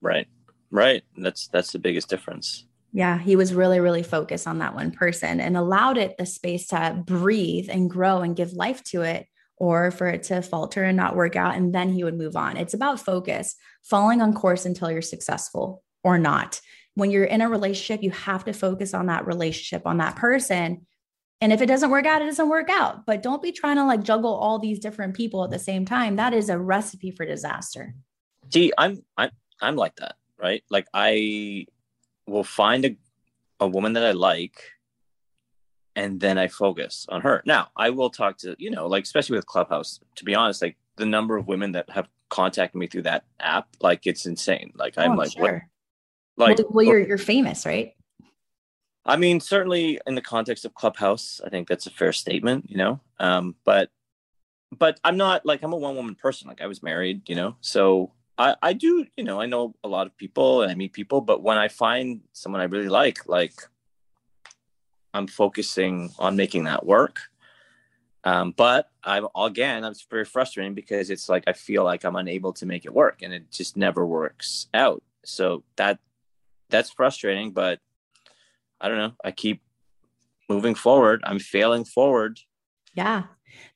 Right. Right. That's that's the biggest difference. Yeah, he was really, really focused on that one person and allowed it the space to breathe and grow and give life to it or for it to falter and not work out. And then he would move on. It's about focus, falling on course until you're successful or not. When you're in a relationship, you have to focus on that relationship, on that person. And if it doesn't work out, it doesn't work out. But don't be trying to like juggle all these different people at the same time. That is a recipe for disaster. See, I'm I'm I'm like that, right? Like I will find a a woman that I like and then I focus on her. Now, I will talk to, you know, like especially with Clubhouse, to be honest, like the number of women that have contacted me through that app, like it's insane. Like I'm oh, like sure. what like well, well you're you're famous, right? I mean, certainly in the context of Clubhouse, I think that's a fair statement, you know. Um, but but I'm not like I'm a one woman person. Like I was married, you know. So I, I do, you know, I know a lot of people and I meet people, but when I find someone I really like, like I'm focusing on making that work. Um, but I'm again, I'm very frustrating because it's like I feel like I'm unable to make it work, and it just never works out. So that that's frustrating. But I don't know. I keep moving forward. I'm failing forward. Yeah.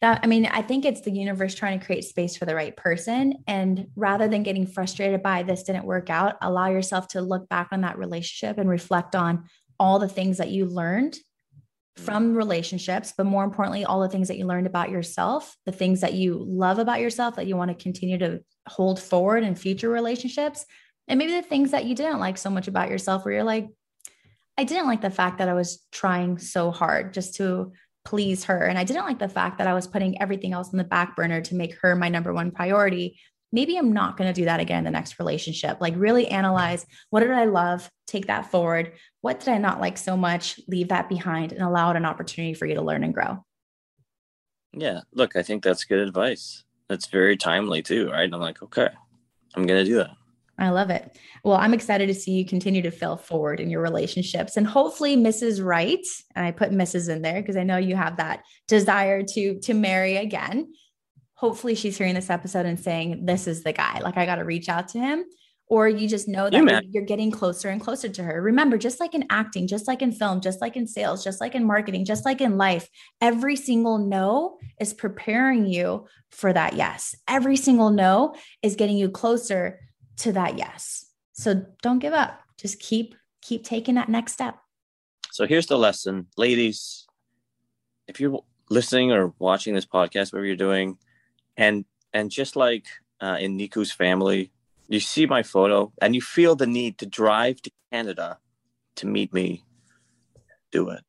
That I mean, I think it's the universe trying to create space for the right person. And rather than getting frustrated by this didn't work out, allow yourself to look back on that relationship and reflect on all the things that you learned mm. from relationships, but more importantly, all the things that you learned about yourself, the things that you love about yourself that you want to continue to hold forward in future relationships, and maybe the things that you didn't like so much about yourself, where you're like, I didn't like the fact that I was trying so hard just to please her. And I didn't like the fact that I was putting everything else in the back burner to make her my number one priority maybe I'm not going to do that again in the next relationship. Like, really analyze what did I love, take that forward. What did I not like so much? Leave that behind and allow it an opportunity for you to learn and grow. Yeah. Look, I think that's good advice. That's very timely too, right? I'm like, okay, I'm going to do that. I love it. Well, I'm excited to see you continue to fail forward in your relationships and hopefully Mrs. Right. And I put Mrs. in there because I know you have that desire to to marry again hopefully she's hearing this episode and saying, This is the guy. Like, I got to reach out to him. Or you just know that yeah, you're getting closer and closer to her. Remember, just like in acting, just like in film, just like in sales, just like in marketing, just like in life, every single no is preparing you for that yes. Every single no is getting you closer to that yes. So don't give up. Just keep keep taking that next step. So here's the lesson, ladies. If you're listening or watching this podcast, whatever you're doing, and and just like uh, in Niku's family, you see my photo and you feel the need to drive to Canada to meet me do it.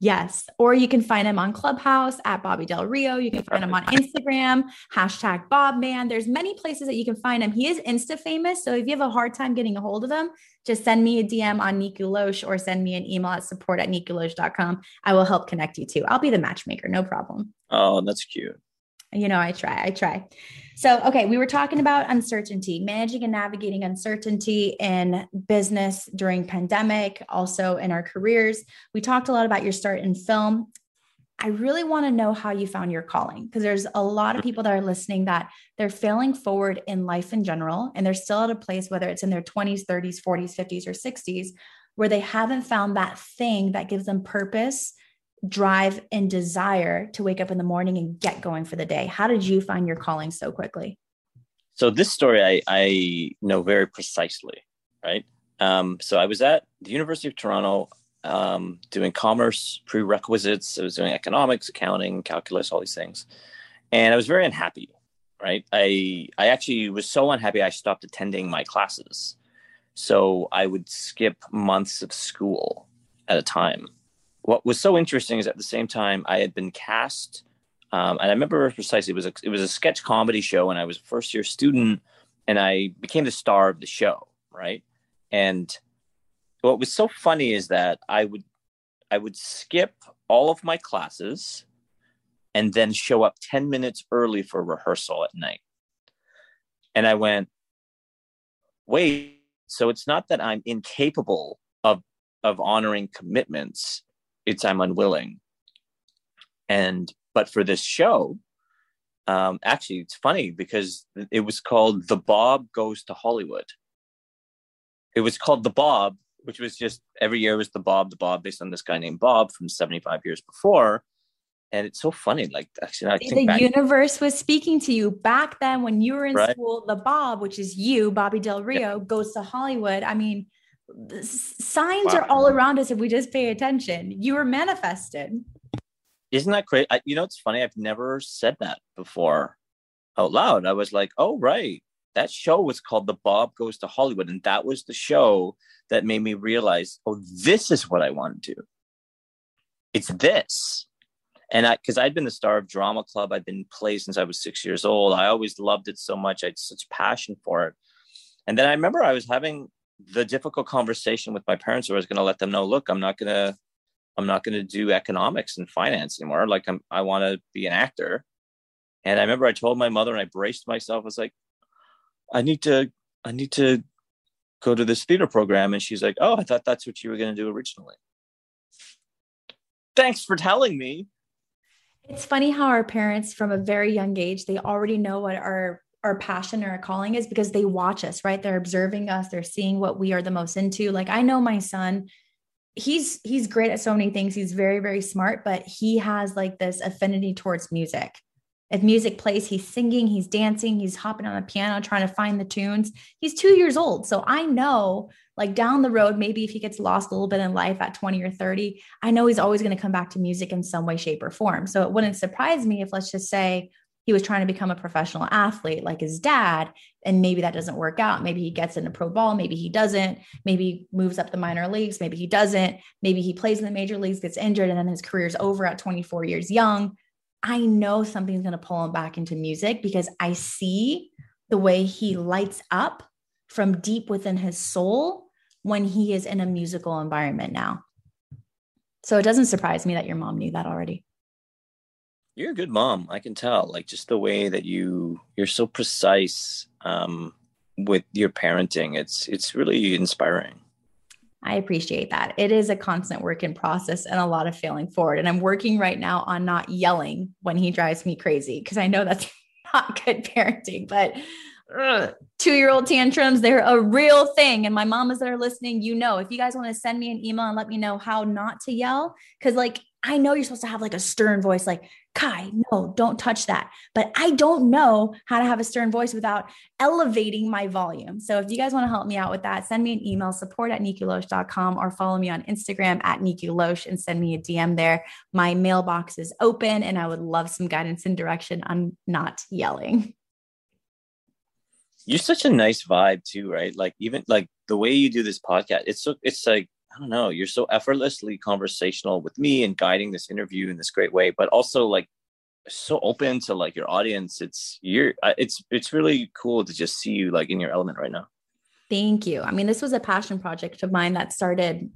Yes. Or you can find him on Clubhouse at Bobby Del Rio. You can find him on Instagram, hashtag Bobman. There's many places that you can find him. He is Insta famous. So if you have a hard time getting a hold of him, just send me a DM on Niku Loesch or send me an email at support at nikuloesch.com. I will help connect you too. I'll be the matchmaker. No problem. Oh, that's cute you know, I try, I try. So, okay, we were talking about uncertainty, managing and navigating uncertainty in business during pandemic, also in our careers. We talked a lot about your start in film. I really want to know how you found your calling because there's a lot of mm-hmm. people that are listening that they're failing forward in life in general and they're still at a place whether it's in their 20s, 30s, 40s, 50s or 60s where they haven't found that thing that gives them purpose drive and desire to wake up in the morning and get going for the day. How did you find your calling so quickly? So this story I, I know very precisely, right? Um, so I was at the University of Toronto um, doing commerce prerequisites. I was doing economics, accounting, calculus, all these things, and I was very unhappy. Right? I I actually was so unhappy I stopped attending my classes. So I would skip months of school at a time what was so interesting is at the same time I had been cast, um, and I remember precisely it was a, it was a sketch comedy show, and I was a first year student, and I became the star of the show, right? And what was so funny is that I would I would skip all of my classes and then show up 10 minutes early for rehearsal at night. And I went, wait, so it's not that I'm incapable of of honoring commitments it's I'm unwilling. And but for this show, um, actually, it's funny because it was called The Bob Goes to Hollywood. It was called The Bob, which was just every year was The Bob, The Bob, based on this guy named Bob from 75 years before. And it's so funny. Like, actually, I think the back- universe was speaking to you back then when you were in right? school. The Bob, which is you, Bobby Del Rio, yeah. goes to Hollywood. I mean, signs wow. are all around us if we just pay attention. You were manifested. Isn't that great? I, you know, it's funny. I've never said that before out loud. I was like, oh, right. That show was called The Bob Goes to Hollywood. And that was the show that made me realize, oh, this is what I want to do. It's this. And I, because I'd been the star of drama club, I'd been played since I was six years old. I always loved it so much. I had such passion for it. And then I remember I was having the difficult conversation with my parents where I was going to let them know, look, I'm not going to, I'm not going to do economics and finance anymore. Like I'm, I want to be an actor. And I remember I told my mother and I braced myself. I was like, I need to, I need to go to this theater program. And she's like, oh, I thought that's what you were going to do originally. Thanks for telling me. It's funny how our parents from a very young age, they already know what our our passion or our calling is because they watch us, right? They're observing us, they're seeing what we are the most into. Like I know my son, he's he's great at so many things. He's very very smart, but he has like this affinity towards music. If music plays, he's singing, he's dancing, he's hopping on the piano trying to find the tunes. He's 2 years old. So I know like down the road maybe if he gets lost a little bit in life at 20 or 30, I know he's always going to come back to music in some way shape or form. So it wouldn't surprise me if let's just say he was trying to become a professional athlete like his dad and maybe that doesn't work out. Maybe he gets into pro ball maybe he doesn't. Maybe moves up the minor leagues maybe he doesn't. Maybe he plays in the major leagues gets injured and then his career's over at 24 years young. I know something's going to pull him back into music because i see the way he lights up from deep within his soul when he is in a musical environment now. So it doesn't surprise me that your mom knew that already you're a good mom. I can tell. Like just the way that you you're so precise um, with your parenting. It's it's really inspiring. I appreciate that. It is a constant work in process and a lot of failing forward. And I'm working right now on not yelling when he drives me crazy because I know that's not good parenting. But two year old tantrums, they're a real thing. And my mamas that are listening, you know, if you guys want to send me an email and let me know how not to yell, because like I know you're supposed to have like a stern voice, like, Kai, no, don't touch that. But I don't know how to have a stern voice without elevating my volume. So if you guys want to help me out with that, send me an email, support at nikuloesch.com or follow me on Instagram at nikuloesch and send me a DM there. My mailbox is open and I would love some guidance and direction on not yelling. you're such a nice vibe too, right? Like even like the way you do this podcast, it's so it's like I don't know, you're so effortlessly conversational with me and guiding this interview in this great way, but also like so open to like your audience. It's you're it's it's really cool to just see you like in your element right now. Thank you. I mean, this was a passion project of mine that started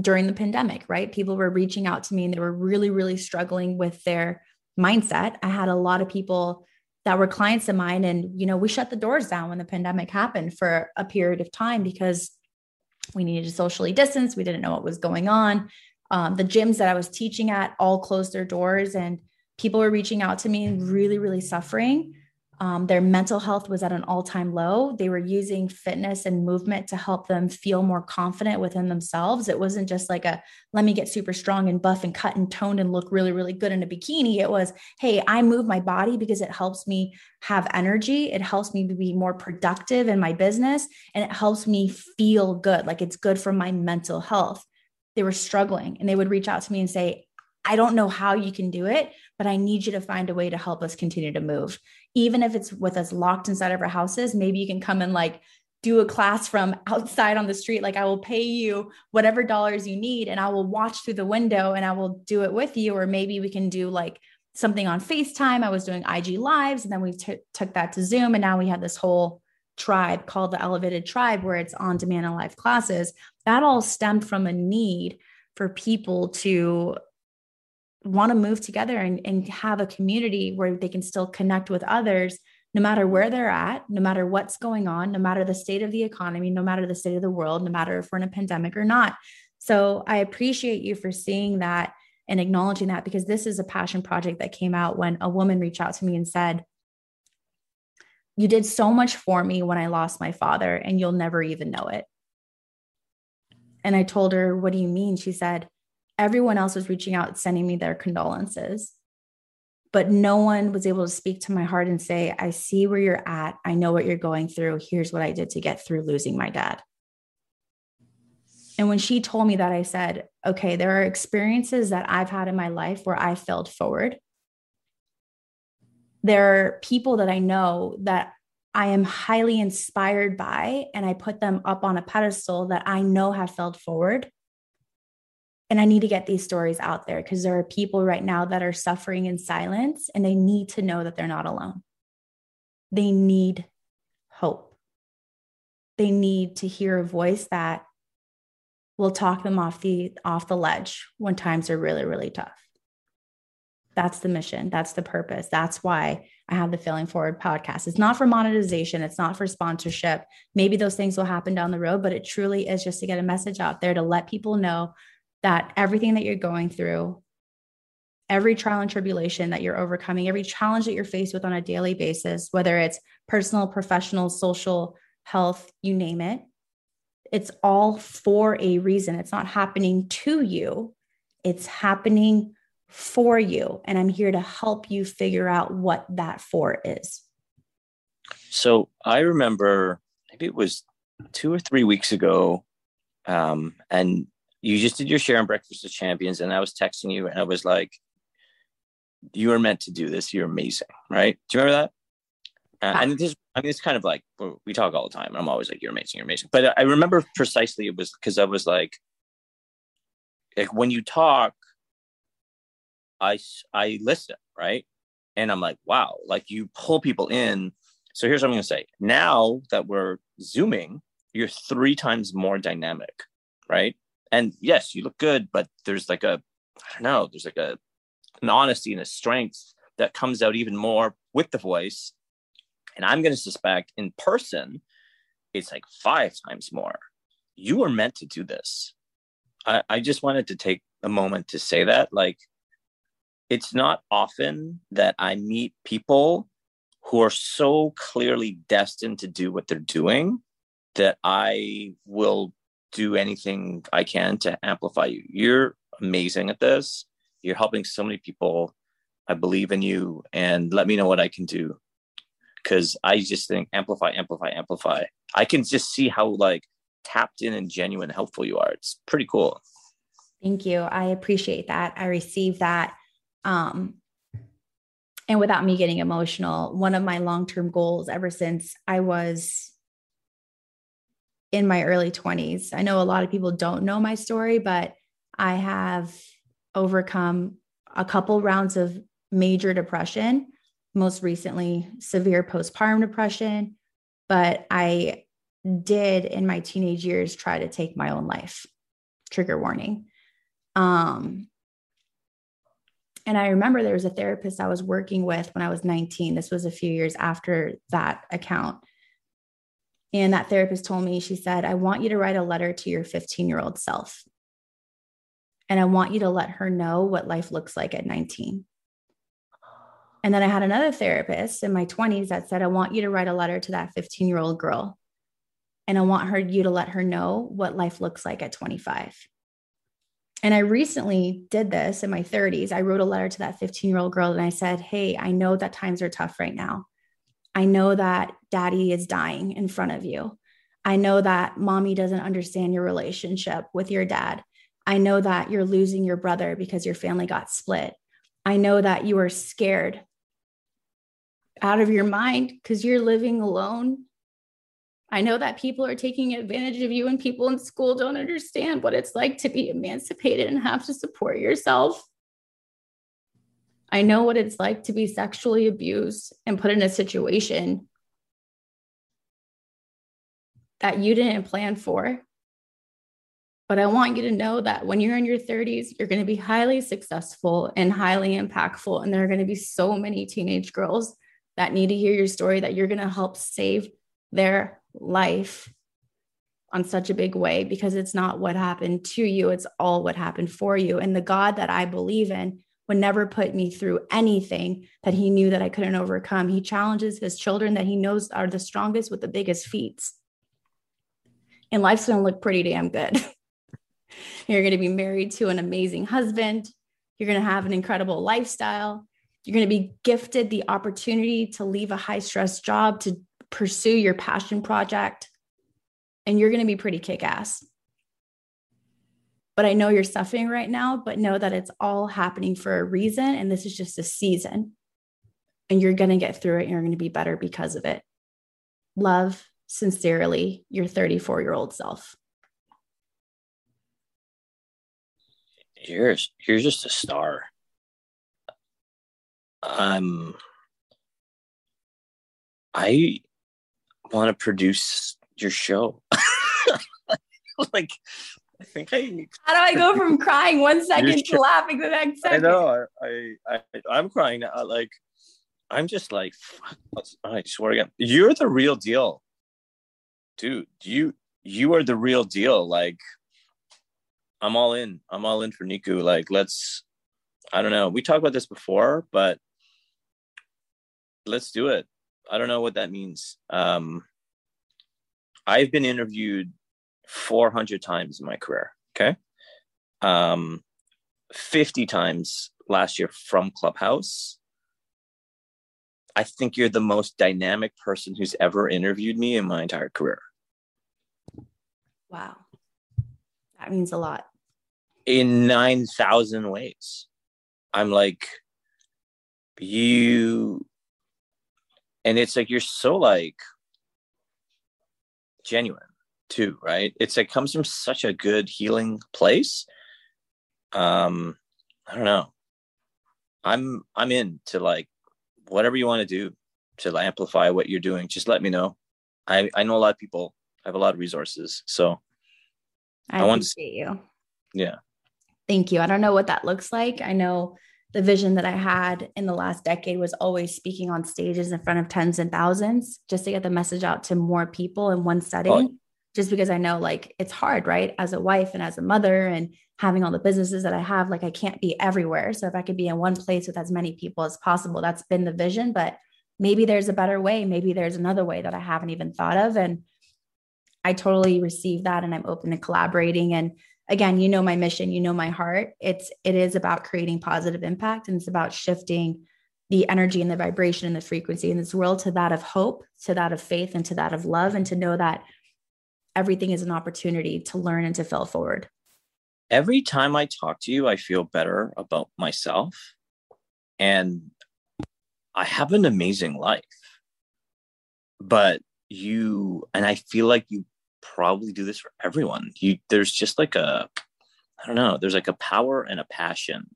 during the pandemic, right? People were reaching out to me and they were really, really struggling with their mindset. I had a lot of people that were clients of mine and you know we shut the doors down when the pandemic happened for a period of time because we needed to socially distance. We didn't know what was going on. Um, the gyms that i was teaching at all closed their doors and people were reaching out to me really really suffering um, their mental health was at an all time low. They were using fitness and movement to help them feel more confident within themselves. It wasn't just like a let me get super strong and buff and cut and toned and look really, really good in a bikini. It was, hey, I move my body because it helps me have energy. It helps me to be more productive in my business and it helps me feel good. Like it's good for my mental health. They were struggling and they would reach out to me and say, I don't know how you can do it, but I need you to find a way to help us continue to move. Even if it's with us locked inside of our houses, maybe you can come and like do a class from outside on the street. Like I will pay you whatever dollars you need and I will watch through the window and I will do it with you. Or maybe we can do like something on FaceTime. I was doing IG lives and then we t- took that to Zoom. And now we have this whole tribe called the Elevated Tribe where it's on demand and live classes. That all stemmed from a need for people to want to move together and, and have a community where they can still connect with others no matter where they're at, no matter what's going on, no matter the state of the economy, no matter the state of the world, no matter if we're in a pandemic or not. So I appreciate you for seeing that and acknowledging that because this is a passion project that came out when a woman reached out to me and said, You did so much for me when I lost my father, and you'll never even know it. And I told her, What do you mean? She said, everyone else was reaching out, sending me their condolences. But no one was able to speak to my heart and say, I see where you're at. I know what you're going through. Here's what I did to get through losing my dad. And when she told me that, I said, okay, there are experiences that I've had in my life where I failed forward. There are people that I know that I am highly inspired by, and I put them up on a pedestal that I know have failed forward. And I need to get these stories out there because there are people right now that are suffering in silence and they need to know that they're not alone. They need hope. They need to hear a voice that will talk them off the off the ledge when times are really really tough. That's the mission. That's the purpose. That's why I have the Failing Forward podcast. It's not for monetization, it's not for sponsorship. Maybe those things will happen down the road, but it truly is just to get a message out there to let people know that everything that you're going through, every trial and tribulation that you're overcoming, every challenge that you're faced with on a daily basis, whether it's personal, professional, social, health, you name it, it's all for a reason. It's not happening to you, it's happening for you. And I'm here to help you figure out what that for is. So I remember maybe it was two or three weeks ago. Um, and you just did your share on Breakfast of Champions, and I was texting you, and I was like, "You are meant to do this. You're amazing, right?" Do you remember that? Uh, and this, I mean, it's kind of like we talk all the time. and I'm always like, "You're amazing, you're amazing." But I remember precisely it was because I was like, like when you talk, I I listen, right? And I'm like, wow, like you pull people in. So here's what I'm going to say. Now that we're zooming, you're three times more dynamic, right? And yes, you look good, but there's like a, I don't know, there's like a, an honesty and a strength that comes out even more with the voice. And I'm going to suspect in person, it's like five times more. You are meant to do this. I, I just wanted to take a moment to say that. Like, it's not often that I meet people who are so clearly destined to do what they're doing that I will do anything I can to amplify you. You're amazing at this. You're helping so many people. I believe in you and let me know what I can do. Cause I just think amplify, amplify, amplify. I can just see how like tapped in and genuine helpful you are. It's pretty cool. Thank you. I appreciate that. I receive that. Um, and without me getting emotional, one of my long term goals ever since I was in my early 20s, I know a lot of people don't know my story, but I have overcome a couple rounds of major depression, most recently, severe postpartum depression. But I did in my teenage years try to take my own life. Trigger warning. Um, and I remember there was a therapist I was working with when I was 19. This was a few years after that account. And that therapist told me, she said, I want you to write a letter to your 15 year old self. And I want you to let her know what life looks like at 19. And then I had another therapist in my 20s that said, I want you to write a letter to that 15 year old girl. And I want her you to let her know what life looks like at 25. And I recently did this in my 30s. I wrote a letter to that 15 year old girl and I said, Hey, I know that times are tough right now. I know that daddy is dying in front of you. I know that mommy doesn't understand your relationship with your dad. I know that you're losing your brother because your family got split. I know that you are scared out of your mind because you're living alone I know that people are taking advantage of you and people in school don't understand what it's like to be emancipated and have to support yourself. I know what it's like to be sexually abused and put in a situation that you didn't plan for. But I want you to know that when you're in your 30s, you're going to be highly successful and highly impactful. And there are going to be so many teenage girls that need to hear your story that you're going to help save their life on such a big way because it's not what happened to you, it's all what happened for you. And the God that I believe in would never put me through anything that he knew that I couldn't overcome. He challenges his children that he knows are the strongest with the biggest feats. And life's going to look pretty damn good. You're going to be married to an amazing husband. You're going to have an incredible lifestyle. You're going to be gifted the opportunity to leave a high stress job to pursue your passion project, and you're going to be pretty kick ass. But I know you're suffering right now, but know that it's all happening for a reason. And this is just a season. And you're going to get through it and you're going to be better because of it. Love sincerely your 34 year old self. You're, you're just a star. Um, I want to produce your show. like, I think I. How do I go from crying one second to laughing the next second? I know. I, I, I am crying now. Like, I'm just like, fuck, I swear again, you're the real deal, dude. You, you are the real deal. Like, I'm all in. I'm all in for Niku. Like, let's. I don't know. We talked about this before, but let's do it. I don't know what that means. Um, I've been interviewed 400 times in my career. Okay. Um, 50 times last year from Clubhouse. I think you're the most dynamic person who's ever interviewed me in my entire career. Wow. That means a lot. In 9,000 ways. I'm like, you and it's like you're so like genuine too right it's like, comes from such a good healing place um i don't know i'm i'm in to like whatever you want to do to amplify what you're doing just let me know i i know a lot of people I have a lot of resources so i, I want to see you yeah thank you i don't know what that looks like i know the vision that I had in the last decade was always speaking on stages in front of tens and thousands just to get the message out to more people in one setting. Oh. Just because I know like it's hard, right? As a wife and as a mother and having all the businesses that I have, like I can't be everywhere. So if I could be in one place with as many people as possible, that's been the vision. But maybe there's a better way. Maybe there's another way that I haven't even thought of. And I totally receive that and I'm open to collaborating and again, you know my mission, you know my heart. It's it is about creating positive impact and it's about shifting the energy and the vibration and the frequency in this world to that of hope, to that of faith, and to that of love, and to know that everything is an opportunity to learn and to fail forward. Every time I talk to you, I feel better about myself. And I have an amazing life. But you, and I feel like you probably do this for everyone. You, there's just like a, I don't know, there's like a power and a passion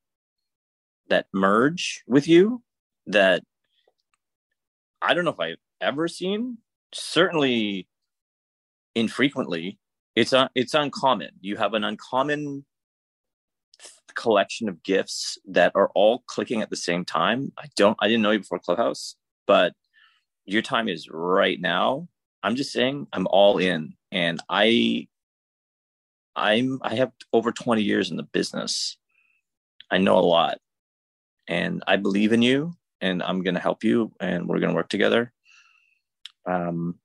that merge with you that I don't know if I've ever seen. Certainly infrequently. It's un, it's uncommon. You have an uncommon collection of gifts that are all clicking at the same time. I don't I didn't know you before Clubhouse, but your time is right now. I'm just saying I'm all in and I I'm I have over 20 years in the business. I know a lot and I believe in you and I'm going to help you and we're going to work together. Um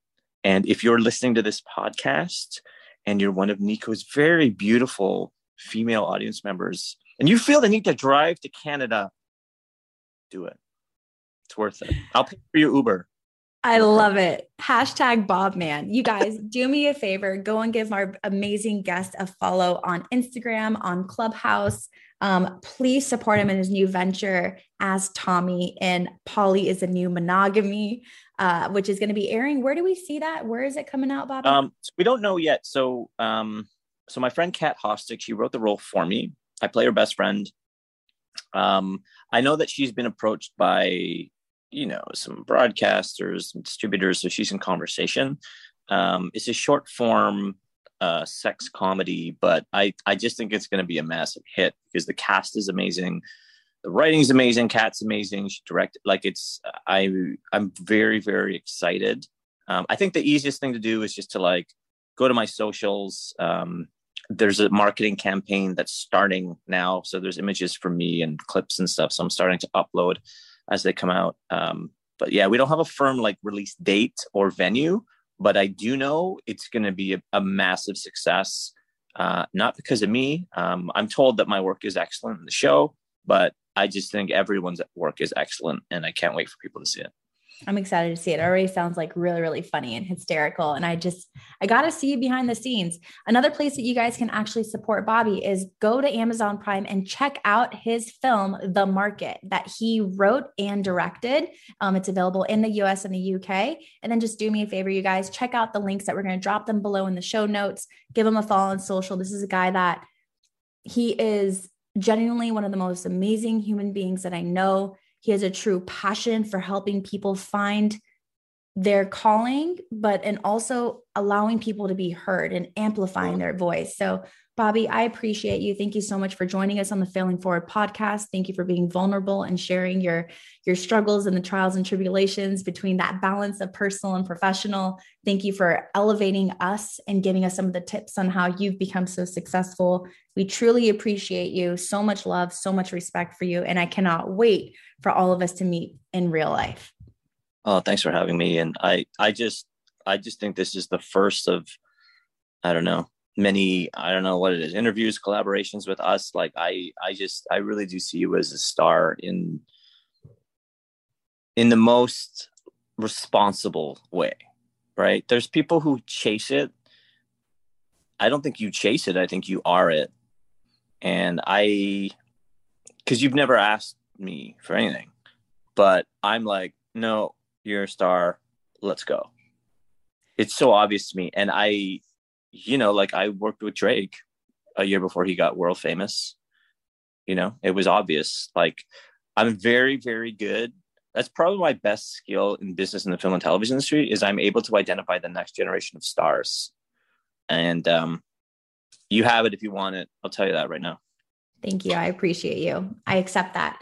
and if you're listening to this podcast and you're one of Nikki's very beautiful female audience members and you feel the need to drive to Canada, do it. It's worth it. I'll pay for your Uber. I love it. Hashtag Bob Man. You guys do me a favor. Go and give our amazing guest a follow on Instagram, on Clubhouse. Um, please support him in his new venture as Tommy and Polly is a new monogamy, uh, which is going to be airing. Where do we see that? Where is it coming out, Bob? Um, we don't know yet. So, um, so my friend Kat Hostick, she wrote the role for me. I play her best friend. Um, I know that she's been approached by you know some broadcasters and distributors so she's in conversation. Um, it's a short form uh, sex comedy but i i just think it's going to be a massive hit because the cast is amazing. The writing's amazing Kat's amazing she directed like it's i i'm very very excited. Um, i think the easiest thing to do is just to like go to my socials. Um, there's a marketing campaign that's starting now so there's images for me and clips and stuff so i'm starting to upload as they come out. Um, but yeah, we don't have a firm like release date or venue, but I do know it's going to be a, a, massive success. Uh, not because of me. Um, I'm told that my work is excellent in the show, but I just think everyone's work is excellent, and I can't wait for people to see it. I'm excited to see it. it. already sounds like really, really funny and hysterical. And I just, I got to see you behind the scenes. Another place that you guys can actually support Bobby is go to Amazon Prime and check out his film, The Market, that he wrote and directed. Um, it's available in the US and the UK. And then just do me a favor, you guys, check out the links that we're going to drop them below in the show notes. Give him a follow on social. This is a guy that he is genuinely one of the most amazing human beings that I know he has a true passion for helping people find their calling, but and also allowing people to be heard and amplifying their voice. So, Bobby, I appreciate you. Thank you so much for joining us on the Failing Forward podcast. Thank you for being vulnerable and sharing your your struggles and the trials and tribulations between that balance of personal and professional. Thank you for elevating us and giving us some of the tips on how you've become so successful. We truly appreciate you. So much love, so much respect for you, and I cannot wait for all of us to meet in real life. Oh, thanks for having me. And I, I just, I just think this is the first of, I don't know, many, I don't know what it is, interviews, collaborations with us. Like I, I just, I really do see you as a star in, in the most responsible way, right? There's people who chase it. I don't think you chase it. I think you are it. And I, because you've never asked me for anything. But I'm like, no, you're a star. Let's go. It's so obvious to me. And I, you know, like I worked with Drake a year before he got world famous. You know, it was obvious. Like I'm very, very good. That's probably my best skill in business in the film and television industry is I'm able to identify the next generation of stars. And um, you have it if you want it. I'll tell you that right now. Thank you. I appreciate you. I accept that.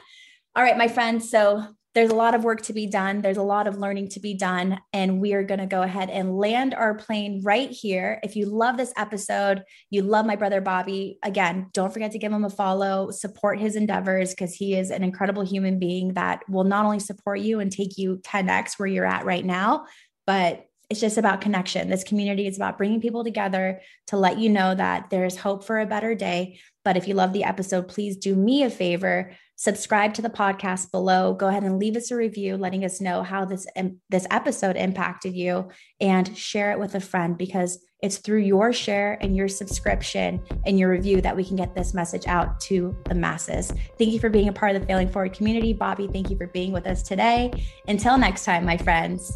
All right, my friends. So there's a lot of work to be done. There's a lot of learning to be done. And we are going to go ahead and land our plane right here. If you love this episode, you love my brother Bobby, again, don't forget to give him a follow, support his endeavors because he is an incredible human being that will not only support you and take you 10x where you're at right now, but it's just about connection. This community is about bringing people together to let you know that there's hope for a better day. But if you love the episode, please do me a favor subscribe to the podcast below. Go ahead and leave us a review, letting us know how this this episode impacted you, and share it with a friend because it's through your share and your subscription and your review that we can get this message out to the masses. Thank you for being a part of the Failing Forward community, Bobby. Thank you for being with us today. Until next time, my friends.